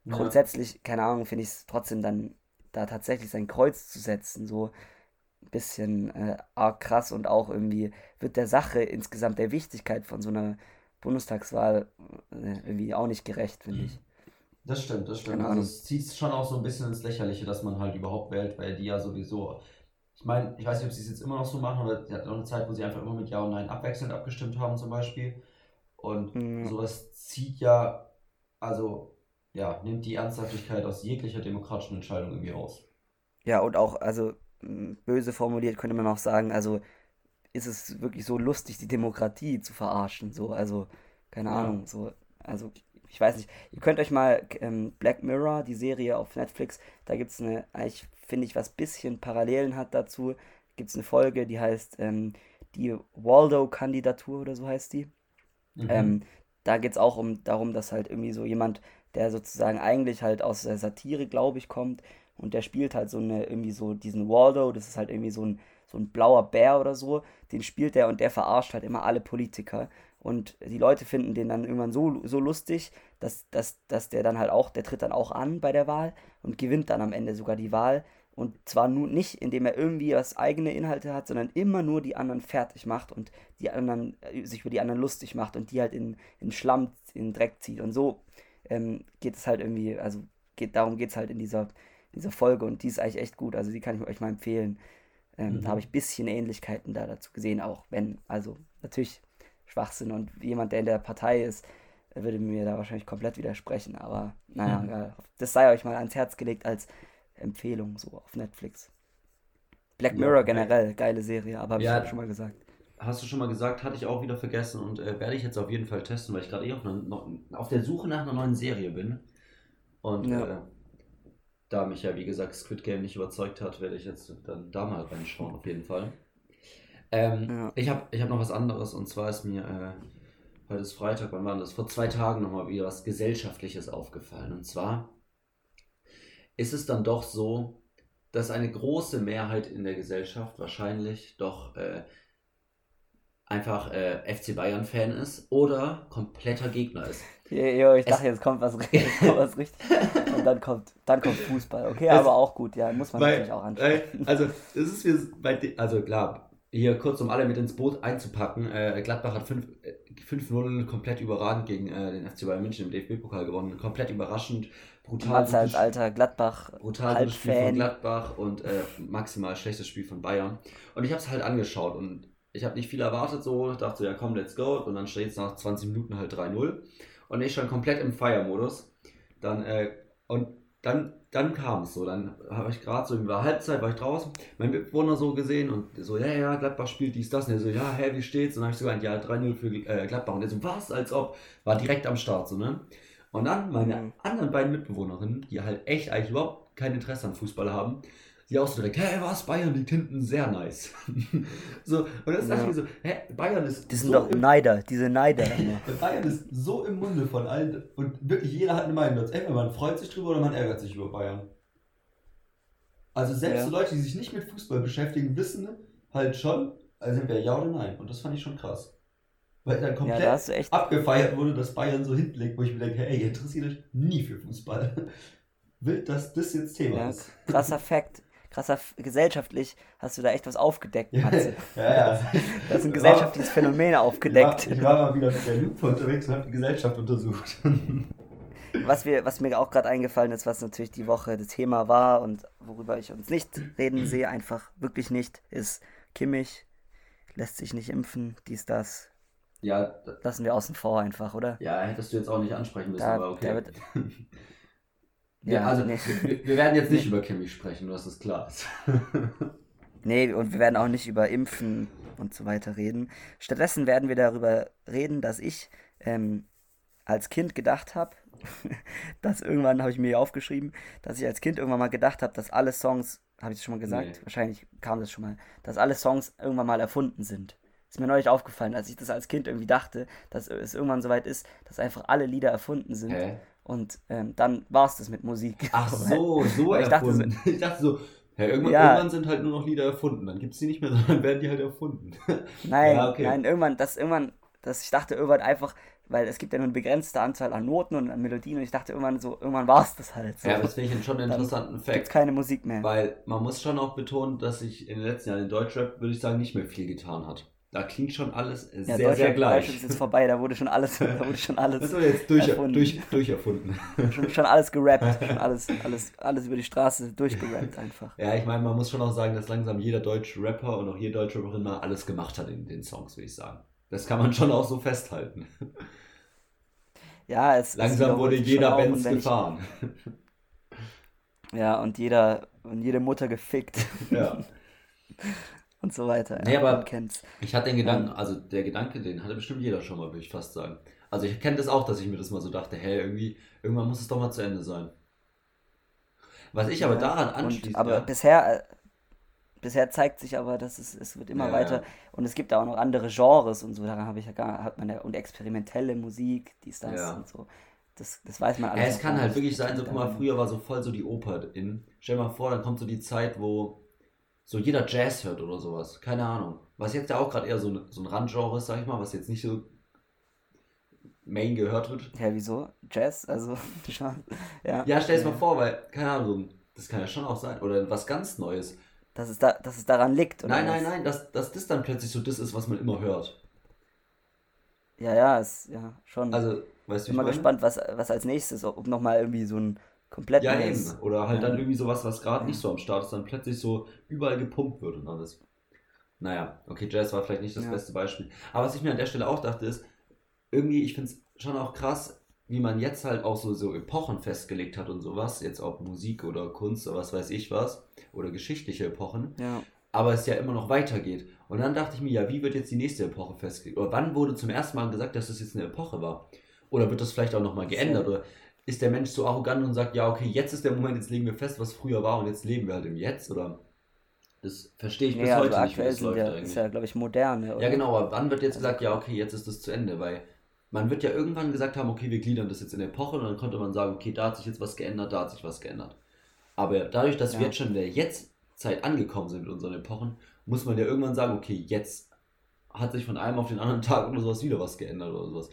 ja. grundsätzlich, keine Ahnung, finde ich es trotzdem dann da tatsächlich sein Kreuz zu setzen, so ein bisschen äh, arg krass und auch irgendwie wird der Sache insgesamt der Wichtigkeit von so einer Bundestagswahl äh, irgendwie auch nicht gerecht, finde ich. Das stimmt, das stimmt. Also es zieht schon auch so ein bisschen ins Lächerliche, dass man halt überhaupt wählt, weil die ja sowieso ich meine, ich weiß nicht, ob sie es jetzt immer noch so machen, oder sie hatten auch eine Zeit, wo sie einfach immer mit Ja und Nein abwechselnd abgestimmt haben, zum Beispiel. Und mhm. sowas zieht ja, also, ja, nimmt die Ernsthaftigkeit aus jeglicher demokratischen Entscheidung irgendwie raus. Ja, und auch, also, böse formuliert könnte man auch sagen, also, ist es wirklich so lustig, die Demokratie zu verarschen, so, also, keine ja. Ahnung, so, also, ich weiß nicht, ihr könnt euch mal ähm, Black Mirror, die Serie auf Netflix, da gibt es eine, eigentlich finde ich, was bisschen Parallelen hat dazu, gibt es eine Folge, die heißt ähm, die Waldo-Kandidatur oder so heißt die. Mhm. Ähm, da geht es auch um darum, dass halt irgendwie so jemand, der sozusagen eigentlich halt aus der Satire, glaube ich, kommt und der spielt halt so eine, irgendwie so diesen Waldo, das ist halt irgendwie so ein, so ein blauer Bär oder so, den spielt er und der verarscht halt immer alle Politiker. Und die Leute finden den dann irgendwann so, so lustig, dass, dass, dass der dann halt auch, der tritt dann auch an bei der Wahl und gewinnt dann am Ende sogar die Wahl. Und zwar nur nicht, indem er irgendwie was eigene Inhalte hat, sondern immer nur die anderen fertig macht und die anderen, äh, sich über die anderen lustig macht und die halt in, in Schlamm, in Dreck zieht. Und so ähm, geht es halt irgendwie, also geht, darum geht es halt in dieser, dieser Folge und die ist eigentlich echt gut. Also die kann ich euch mal empfehlen. Ähm, mhm. Da habe ich ein bisschen Ähnlichkeiten da dazu gesehen, auch wenn, also natürlich Schwachsinn und jemand, der in der Partei ist, würde mir da wahrscheinlich komplett widersprechen. Aber naja, mhm. das sei euch mal ans Herz gelegt als Empfehlung so auf Netflix. Black Mirror ja, generell, geile Serie, aber habe ja, ich schon mal gesagt. hast du schon mal gesagt, hatte ich auch wieder vergessen und äh, werde ich jetzt auf jeden Fall testen, weil ich gerade eh auf, einer, auf der Suche nach einer neuen Serie bin. Und Ja. äh, da mich ja, wie gesagt, Squid Game nicht überzeugt hat, werde ich jetzt dann da mal reinschauen, auf jeden Fall. Ähm, Ja. Ich habe ich hab noch was anderes und zwar ist mir, äh, heute ist Freitag, wann war das? Vor zwei Tagen nochmal wieder was Gesellschaftliches aufgefallen. Und zwar ist es dann doch so, dass eine große Mehrheit in der Gesellschaft wahrscheinlich doch äh, einfach äh, FC Bayern-Fan ist oder kompletter Gegner ist. Jo, jo, ich Es- dachte, jetzt kommt was, was richtig. Und dann kommt, dann kommt Fußball. Okay, Es- aber auch gut, ja, muss man Weil, natürlich auch äh, also, es ist wie, bei also klar, hier kurz um alle mit ins Boot einzupacken, äh, Gladbach hat fünf- äh, 5-0 komplett überragend gegen äh, den FC Bayern München im DFB-Pokal gewonnen. Komplett überraschend, brutal. Matze als alter Gladbach brutal gutes Spiel von. Gladbach und äh, maximal schlechtes Spiel von Bayern. Und ich habe es halt angeschaut und ich habe nicht viel erwartet, so dachte so, ja komm, let's go. Und dann steht es nach 20 Minuten halt 3-0. Und ich schon komplett im Fire-Modus. Dann, äh, und dann, dann kam es so. Dann habe ich gerade so der Halbzeit, war ich draußen, mein Mitbewohner so gesehen und so, ja, ja, Gladbach spielt dies, das. Und er so, ja, hä, wie steht's? Und dann habe ich so gesagt, ja, 3-0 für äh, Gladbach. Und er so, was? Als ob. War direkt am Start, so, ne? Und dann meine Mhm. anderen beiden Mitbewohnerinnen, die halt echt eigentlich überhaupt kein Interesse an Fußball haben, die auch so direkt, hä, was? Bayern liegt hinten, sehr nice. so, und das dachte Ja. ich mir so, hä, Bayern ist Die sind so doch Neider, diese Neider. Bayern ist so im Munde von allen und wirklich jeder hat eine Meinung dazu. Entweder man freut sich drüber oder man ärgert sich über Bayern. Also selbst Ja. so Leute, die sich nicht mit Fußball beschäftigen, wissen halt schon, also entweder ja oder nein. Und das fand ich schon krass. Weil dann Ja, komplett da du echt. abgefeiert wurde, dass Bayern so hinten liegt, wo ich mir denke, ey, ihr interessiert euch nie für Fußball. Wild, dass das jetzt Thema Ja, ist. krasser Fakt. Krasser, gesellschaftlich hast du da echt was aufgedeckt, Matze. ja, ja. Das ist ein gesellschaftliches Phänomen aufgedeckt. Ich war, ich war mal wieder mit der Lupe unterwegs und habe die Gesellschaft untersucht. Was, wir, was mir auch gerade eingefallen ist, was natürlich die Woche das Thema war und worüber ich uns nicht reden sehe, einfach wirklich nicht, ist Kimmich lässt sich nicht impfen, dies, das. ja, Lassen wir außen vor einfach, oder? ja, hättest du jetzt auch nicht ansprechen müssen, Da- aber okay. ja, also nee. wir, wir werden jetzt nicht über Kimmich sprechen, nur dass es klar ist. Nee, und wir werden auch nicht über Impfen und so weiter reden. Stattdessen werden wir darüber reden, dass ich ähm, als Kind gedacht habe, dass irgendwann habe ich mir hier aufgeschrieben, dass ich als Kind irgendwann mal gedacht habe, dass alle Songs, habe ich es schon mal gesagt? Nee. Wahrscheinlich kam das schon mal, dass alle Songs irgendwann mal erfunden sind. Ist mir neulich aufgefallen, als ich das als Kind irgendwie dachte, dass es irgendwann soweit ist, dass einfach alle Lieder erfunden sind. Hä? Und ähm, dann war es das mit Musik. Ach so, so ich dachte so-. Ich dachte so, ja, irgendwann, Ja. irgendwann sind halt nur noch Lieder erfunden. Dann gibt es die nicht mehr, sondern werden die halt erfunden. Nein, Ja, okay. nein, irgendwann, das irgendwann, dass ich dachte irgendwann einfach, weil es gibt ja nur eine begrenzte Anzahl an Noten und an Melodien und ich dachte irgendwann so, irgendwann war es das halt. So. Ja, das finde ich schon einen interessanten Fact. keine Musik mehr. Weil man muss schon auch betonen, dass sich in den letzten Jahren in Deutschrap, würde ich sagen, nicht mehr viel getan hat. Da klingt schon alles ja, sehr, sehr gleich. Deutschland ist jetzt vorbei, da wurde schon alles, da wurde schon Das alles, wurde jetzt durch, erfunden. durch, durcherfunden. schon, schon alles gerappt, schon alles, alles, alles über die Straße durchgerappt einfach. Ja, ich meine, man muss schon auch sagen, dass langsam jeder deutsche Rapper und auch jede deutsche Rapperin mal alles gemacht hat in den Songs, würde ich sagen. Das kann man schon auch so festhalten. Ja, es es Langsam wiederholt wurde jeder Benz wenn ich- gefahren. Ja, und jeder, und jede Mutter gefickt Ja. und so weiter. Nee, ja, aber-. Ich hatte den Gedanken, also der Gedanke, den hatte bestimmt jeder schon mal, würde ich fast sagen. Also ich kenne das auch, dass ich mir das mal so dachte, hey, irgendwie, irgendwann muss es doch mal zu Ende sein. Was ich aber Ja, daran und, anschließe, aber ja, bisher, äh, bisher zeigt sich aber, dass es, es wird immer Ja, weiter und es gibt da auch noch andere Genres und so, daran habe ich ja gar, hat man ja, und experimentelle Musik, dies, das Ja. und so. Das, das weiß man alles. ja, es kann halt wirklich sein, so guck mal, früher war so voll so die Oper in. Stell dir mal vor, dann kommt so die Zeit, wo so jeder Jazz hört oder sowas. Keine Ahnung. Was jetzt ja auch gerade eher so, ein- so ein Randgenre ist, sag ich mal, was jetzt nicht so main gehört wird. Ja, wieso? Jazz? Also. Ja, Ja, stell es mal vor, weil, keine Ahnung, das kann ja schon auch sein. Oder was ganz Neues. Dass es, da, dass es daran liegt, oder Nein, nein, nein, dass, dass das dann plötzlich so das ist, was man immer hört. Ja, ja, ist, ja, schon. Also, weißt du, bin wie mal ich meine? gespannt, was, was als nächstes, ob nochmal irgendwie so ein komplett Ja, neues. eben. Oder halt Ja. dann irgendwie sowas, was gerade Ja. nicht so am Start ist, dann plötzlich so überall gepumpt wird und alles. Naja, okay, Jazz war vielleicht nicht das Ja. beste Beispiel. Aber was ich mir an der Stelle auch dachte, ist, irgendwie, ich finde es schon auch krass, wie man jetzt halt auch so, so Epochen festgelegt hat und sowas, jetzt ob Musik oder Kunst oder was weiß ich was, oder geschichtliche Epochen. Ja. aber es ja immer noch weitergeht. Und dann dachte ich mir, ja, wie wird jetzt die nächste Epoche festgelegt? Oder wann wurde zum ersten Mal gesagt, dass das jetzt eine Epoche war? Oder wird das vielleicht auch nochmal geändert? Oder ist der Mensch so arrogant und sagt, ja, okay, jetzt ist der Moment, jetzt legen wir fest, was früher war und jetzt leben wir halt im Jetzt? Oder das verstehe ich bis Ja, heute also nicht, wie das läuft ja, eigentlich. ist ja, glaube ich, moderne. Oder? Ja, genau, aber wann wird jetzt Also- gesagt, ja, okay, jetzt ist das zu Ende? Weil man wird ja irgendwann gesagt haben, okay, wir gliedern das jetzt in Epochen und dann konnte man sagen, okay, da hat sich jetzt was geändert, da hat sich was geändert. Aber dadurch, dass wir Ja. jetzt schon in der Jetztzeit angekommen sind mit unseren Epochen, muss man ja irgendwann sagen, okay, jetzt hat sich von einem auf den anderen Tag oder sowas wieder was geändert oder sowas.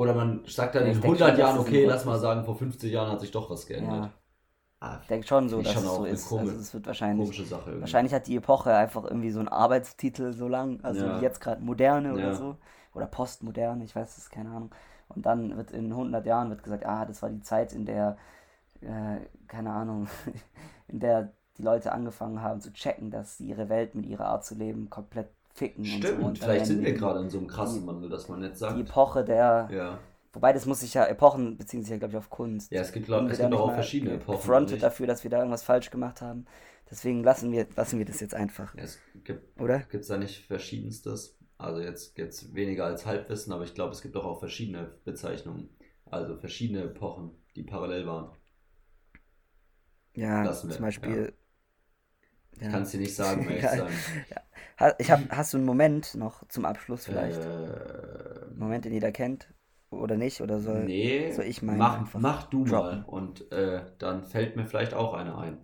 Oder man sagt dann Ja, in denk 100 schon, Jahren, okay, lass mal sagen, vor 50 Jahren hat sich doch was geändert. Ja, Ah, ich denke schon so, dass schon es so ist. komische- also es wird wahrscheinlich, komische Sache irgendwie. wahrscheinlich hat die Epoche einfach irgendwie so einen Arbeitstitel so lang, also Ja. wie jetzt gerade moderne oder so. Oder postmoderne, ich weiß es, keine Ahnung. Und dann wird in 100 Jahren wird gesagt, ah, das war die Zeit, in der, äh, keine Ahnung, in der die Leute angefangen haben zu checken, dass sie ihre Welt mit ihrer Art zu leben komplett ficken. und so. Stimmt, Und dann vielleicht sind werden wir die- gerade in so einem krassen Wandel, dass man jetzt Die sagt. Epoche der, Ja. wobei das muss sich ja, Epochen beziehen sich ja, glaube ich, auf Kunst. Ja, es gibt, glaub, es gibt auch verschiedene Epochen. gefrontet dafür, dass wir da irgendwas falsch gemacht haben. Deswegen lassen wir, lassen wir das jetzt einfach, Ja, es gibt oder? es da nicht verschiedenstes. Also jetzt jetzt weniger als Halbwissen, aber ich glaube, es gibt doch auch verschiedene Bezeichnungen. Also verschiedene Epochen, die parallel waren. Ja, Lassen wir, zum Beispiel. Ich Ja. kann es dir nicht sagen, um ehrlich Ja. Ich hab, hast du einen Moment noch zum Abschluss vielleicht? Äh, Moment, den jeder kennt? Oder nicht? Oder soll, nee, soll ich meinen mach, mach du droppen? mal und äh, dann fällt mir vielleicht auch einer ein.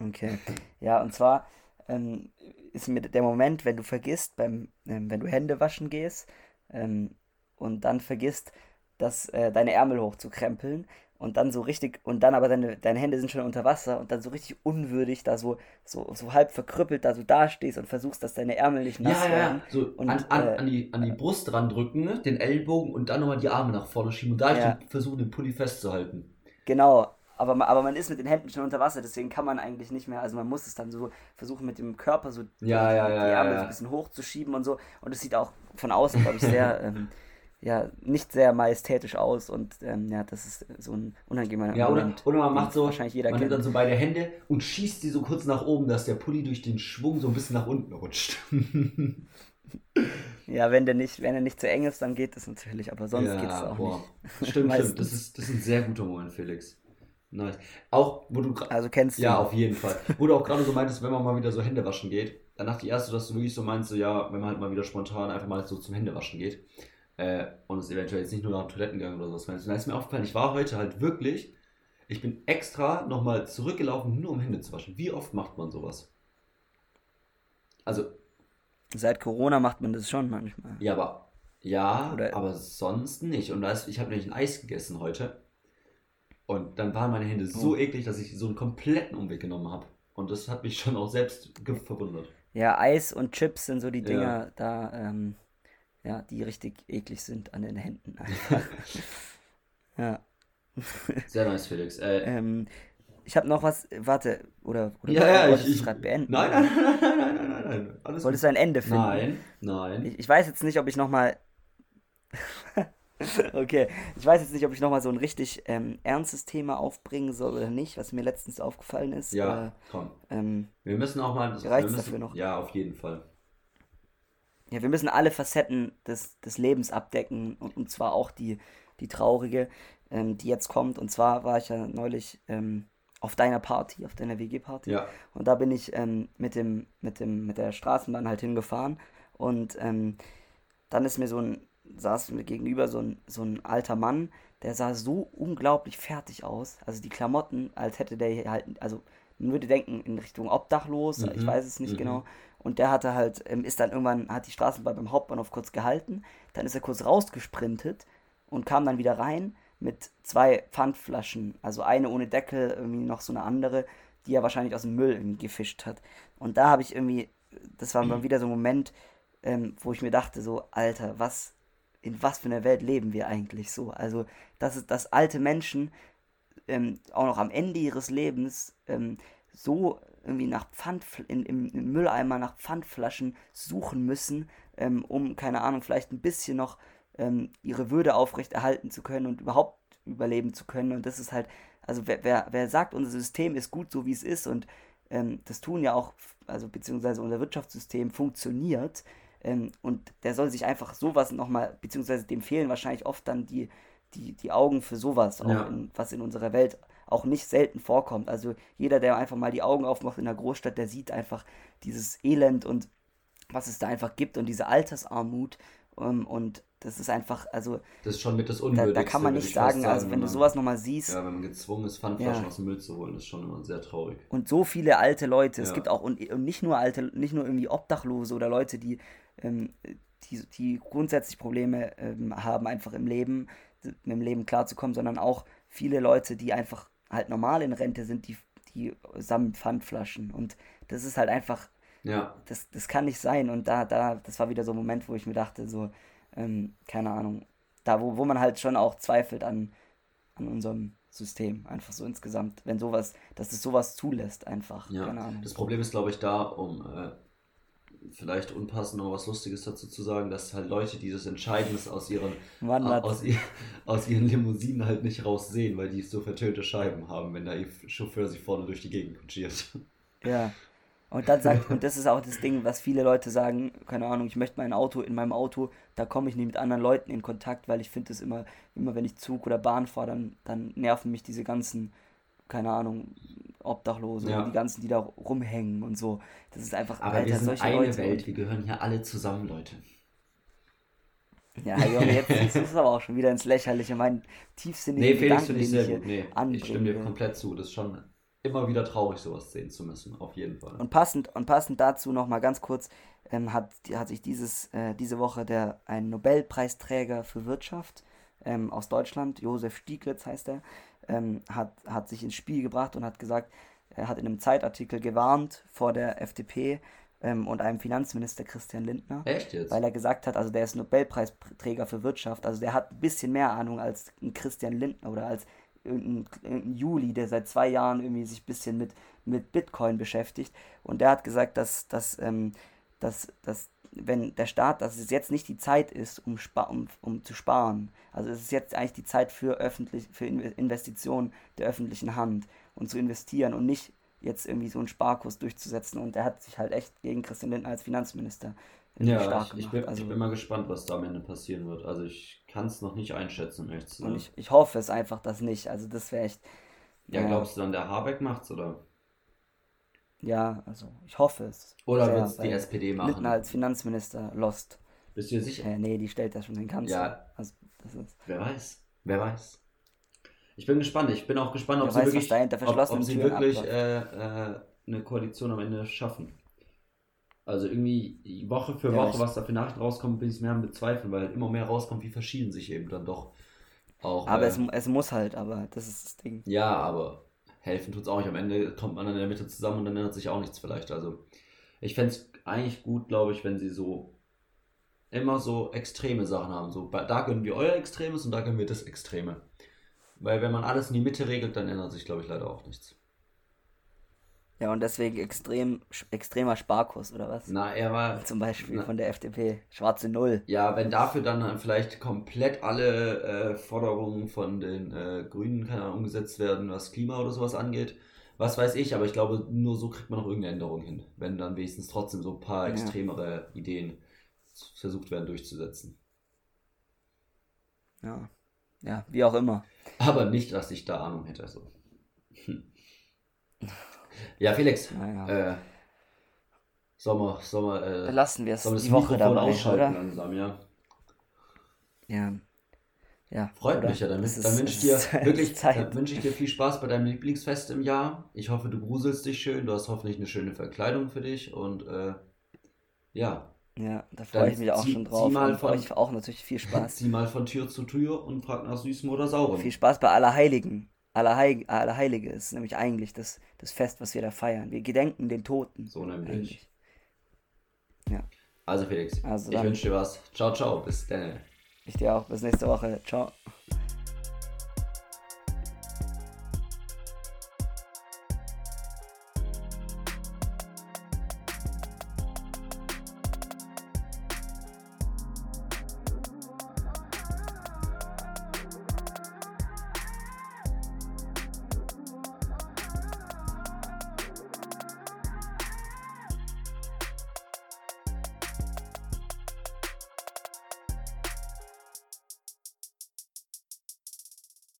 Okay. Ja, und zwar ähm, ist mir der Moment, wenn du vergisst, beim, ähm, wenn du Hände waschen gehst ähm, und dann vergisst, dass äh, deine Ärmel hochzukrempeln und dann so richtig, und dann aber deine, deine Hände sind schon unter Wasser und dann so richtig unwürdig da so, so, so halb verkrüppelt da so dastehst und versuchst, dass deine Ärmel nicht nass Ja, ja, werden. ja. So Und, an, an, äh, an, die, an die Brust dran drücken, ne? den Ellbogen und dann nochmal die Arme nach vorne schieben und da Ja. versuchen, den Pulli festzuhalten. Genau, aber, ma- aber man ist mit den Händen schon unter Wasser, deswegen kann man eigentlich nicht mehr, also man muss es dann so versuchen mit dem Körper so Ja, die, ja, die Ärmel so ein bisschen hochzuschieben und so. Und es sieht auch von außen, glaube ich, sehr, ähm, ja, nicht sehr majestätisch aus und ähm, ja, das ist so ein unangenehmer Ja, oder, Moment. oder man macht so, wahrscheinlich jeder man nimmt kennt. dann so beide Hände und schießt die so kurz nach oben, dass der Pulli durch den Schwung so ein bisschen nach unten rutscht. Ja, wenn der nicht, wenn er nicht zu eng ist, dann geht das natürlich, aber sonst geht es auch boah. nicht. Stimmt, stimmt. Das ist, das ist ein sehr guter Moment, Felix. Nice. Auch, wo du Also kennst du. Ja, auf jeden Fall. Wo du auch gerade so meintest, wenn man mal wieder so Hände waschen geht, dann dachte ich erst, so, dass du wirklich so meinst, so, ja, wenn man halt mal wieder spontan einfach mal so zum Händewaschen geht äh, und es eventuell jetzt nicht nur nach dem Toilettengang oder sowas meinst. Und da ist mir aufgefallen, ich war heute halt wirklich, ich bin extra nochmal zurückgelaufen, nur um Hände zu waschen. Wie oft macht man sowas? Also, Seit Corona macht man das schon manchmal. ja, aber ja, Oder- aber sonst nicht. Und da ist, ich habe nämlich ein Eis gegessen heute. Und dann waren meine Hände so Oh. eklig, dass ich so einen kompletten Umweg genommen habe. Und das hat mich schon auch selbst verwundert. Ja, Eis und Chips sind so die Ja. Dinger da, ähm, ja, die richtig eklig sind an den Händen einfach. ja. Sehr nice, Felix. Äh, Ähm, ich habe noch was, warte, oder, oder Ja, ja, ich- es gerade beenden? nein, nein, nein, nein, nein, nein, nein, nein. Alles Wolltest du ein Ende finden? Nein, nein. Ich, ich weiß jetzt nicht, ob ich nochmal. okay, ich weiß jetzt nicht, ob ich nochmal so ein richtig ähm, ernstes Thema aufbringen soll oder nicht, was mir letztens aufgefallen ist. Ja, Oder, komm. ähm, Wir müssen auch mal. Wir müssen, dafür noch? Ja, auf jeden Fall. Ja, wir müssen alle Facetten des, des Lebens abdecken und, und zwar auch die, die traurige, ähm, die jetzt kommt. Und zwar war ich ja neulich ähm, auf deiner Party, auf deiner WG-Party. Ja. Und da bin ich ähm, mit, dem, mit, dem, mit der Straßenbahn halt hingefahren. Und ähm, dann ist mir so ein, saß mir gegenüber so ein, so ein alter Mann, der sah so unglaublich fertig aus. Also die Klamotten, als hätte der hier halt, also man würde denken in Richtung Obdachlos, ich Mhm, weiß es nicht mhm. genau. Und der hatte halt, ähm, ist dann irgendwann, hat die Straßenbahn beim Hauptbahnhof kurz gehalten, dann ist er kurz rausgesprintet und kam dann wieder rein mit zwei Pfandflaschen, also eine ohne Deckel, irgendwie noch so eine andere, die er wahrscheinlich aus dem Müll irgendwie gefischt hat. Und da habe ich irgendwie, das war mal wieder so ein Moment, ähm, wo ich mir dachte, so, Alter, was, in was für einer Welt leben wir eigentlich so? Also, dass, es- dass alte Menschen ähm, auch noch am Ende ihres Lebens ähm, so irgendwie nach Pfand in, im, im Mülleimer nach Pfandflaschen suchen müssen, ähm, um, keine Ahnung, vielleicht ein bisschen noch ähm, ihre Würde aufrechterhalten zu können und überhaupt überleben zu können. Und das ist halt, also wer, wer, wer sagt, unser System ist gut so wie es ist und ähm, das tun ja auch, also beziehungsweise unser Wirtschaftssystem funktioniert ähm, und der soll sich einfach sowas nochmal, beziehungsweise dem fehlen wahrscheinlich oft dann die, die, die Augen für sowas, auch Ja. in, was in unserer Welt auch nicht selten vorkommt. Also jeder, der einfach mal die Augen aufmacht in der Großstadt, der sieht einfach dieses Elend und was es da einfach gibt und diese Altersarmut ähm, und das ist einfach, also Das ist schon mit das da, Unwürdigste. da kann man nicht ich fast sagen, also wenn du man- sowas nochmal siehst, Ja, wenn man gezwungen ist, Pfandflaschen Ja. aus dem Müll zu holen, ist schon immer sehr traurig. Und so viele alte Leute. Es Ja. gibt auch, und, und nicht nur alte, nicht nur irgendwie Obdachlose oder Leute, die, ähm, die, die grundsätzlich Probleme ähm, haben, einfach im Leben, mit dem Leben klarzukommen, sondern auch viele Leute, die einfach halt normal in Rente sind, die, die sammeln Pfandflaschen. Und das ist halt einfach, Ja, das, das kann nicht sein. Und da, da, das war wieder so ein Moment, wo ich mir dachte, so, ähm, keine Ahnung, da wo, wo man halt schon auch zweifelt an, an unserem System, einfach so insgesamt, wenn sowas, dass es sowas zulässt, einfach, ja. keine Ahnung. Das Problem ist, glaube ich, da, um äh, vielleicht unpassend noch was Lustiges dazu zu sagen, dass halt Leute dieses Entscheidendes aus ihren, aus, ihr, aus ihren Limousinen halt nicht raussehen, weil die so vertönte Scheiben haben, wenn da ihr Chauffeur sich vorne durch die Gegend kutschiert. Ja. Und dann sagt, und das ist auch das Ding, was viele Leute sagen, keine Ahnung, ich möchte mein Auto, in meinem Auto, da komme ich nicht mit anderen Leuten in Kontakt, weil ich finde es immer, immer wenn ich Zug oder Bahn fahre, dann, dann nerven mich diese ganzen, keine Ahnung, Obdachlose, Ja. die ganzen, die da rumhängen und so. Das ist einfach, Aber wir sind solche eine Leute. Welt, wir gehören hier alle zusammen, Leute. Ja, Junge, jetzt ist es aber auch schon wieder ins Lächerliche, mein tiefsinnigen Nee, Felix finde ich sehr gut. Nee, ich stimme dir komplett zu. Das ist schon immer wieder traurig, sowas sehen zu müssen, auf jeden Fall. Und passend, und passend dazu noch mal ganz kurz, ähm, hat, hat sich dieses, äh, diese Woche der, ein Nobelpreisträger für Wirtschaft ähm, aus Deutschland, Josef Stieglitz heißt er, ähm, hat, hat sich ins Spiel gebracht und hat gesagt, er hat in einem Zeitartikel gewarnt vor der FDP ähm, und einem Finanzminister Christian Lindner. Echt jetzt? Weil er gesagt hat, also der ist Nobelpreisträger für Wirtschaft, also der hat ein bisschen mehr Ahnung als ein Christian Lindner oder als irgendein, irgendein Juli, der seit zwei Jahren irgendwie sich ein bisschen mit, mit Bitcoin beschäftigt. Und der hat gesagt, dass, dass, ähm, dass, dass wenn der Staat, dass es jetzt nicht die Zeit ist, um, spa um, um zu sparen. Also es ist jetzt eigentlich die Zeit für öffentlich, für In- Investitionen der öffentlichen Hand und zu investieren und nicht jetzt irgendwie so einen Sparkurs durchzusetzen. Und er hat sich halt echt gegen Christian Lindner als Finanzminister Ja, stark ich, ich, gemacht. bin, also, ich bin mal gespannt, was da am Ende passieren wird. Also ich kann es noch nicht einschätzen, um ehrlich zu und ich hoffe es einfach, dass nicht. Also das wäre echt. Ja, ja. glaubst du dann, der Habeck macht's oder? Ja, also ich hoffe es. Oder sehr, wird's die SPD machen? Lindner als Finanzminister lost. Bist du dir sicher? Äh, nee, die stellt ja schon den Kanzler. Ja. Also, das ist, Wer weiß? Wer weiß? Ich bin gespannt. Ich bin auch gespannt, ob Wer sie weiß, wirklich, ob, ob sie wirklich äh, äh, eine Koalition am Ende schaffen. Also irgendwie Woche für Ja, Woche, was da für Nachrichten rauskommt, bin ich mehr am Bezweifeln, weil immer mehr rauskommt, wie verschieden sich eben dann doch auch. aber äh, es, es muss halt, aber das ist das Ding. Ja, aber helfen tut's auch nicht. Am Ende kommt man dann in der Mitte zusammen und dann ändert sich auch nichts vielleicht. Also ich fände es eigentlich gut, glaube ich, wenn sie so immer so extreme Sachen haben. So, da gönnen wir euer Extremes und da gönnen wir das Extreme. Weil wenn man alles in die Mitte regelt, dann ändert sich, glaube ich, leider auch nichts. Ja, und deswegen extrem, extremer Sparkurs oder was? Na, er war. Zum Beispiel Na. von der FDP. Schwarze Null. Ja, wenn dafür dann vielleicht komplett alle äh, Forderungen von den äh, Grünen keine Ahnung, umgesetzt werden, was Klima oder sowas angeht, was weiß ich, aber ich glaube, nur so kriegt man noch irgendeine Änderung hin, wenn dann wenigstens trotzdem so ein paar Ja. extremere Ideen versucht werden durchzusetzen. Ja. Ja, wie auch immer. Aber nicht, dass ich da Ahnung hätte. So. Hm. Ja, Felix, Naja. äh, Sommer, Sommer, äh, Lassen wir es die Woche dabei, ausschalten oder? langsam, ja? Ja. Ja. Freut oder? mich ja, dann, Es dann wünsche ich dir wirklich, Zeit. dann wünsche ich dir viel Spaß bei deinem Lieblingsfest im Jahr. Ich hoffe, du gruselst dich schön, du hast hoffentlich eine schöne Verkleidung für dich und äh, ja, Ja, da Dann freue ich mich auch zieh- schon zieh drauf. mal und von- euch auch natürlich viel Spaß. zieh mal von Tür zu Tür und frag nach Süßem oder Saurem. Viel Spaß bei Allerheiligen. Allerheil Allerheilige ist nämlich eigentlich das, das Fest, was wir da feiern. Wir gedenken den Toten. So nämlich. Eigentlich. Also Felix, Also ich wünsche dir was. Ciao, ciao, bis dann. Ich dir auch. Bis nächste Woche. Ciao.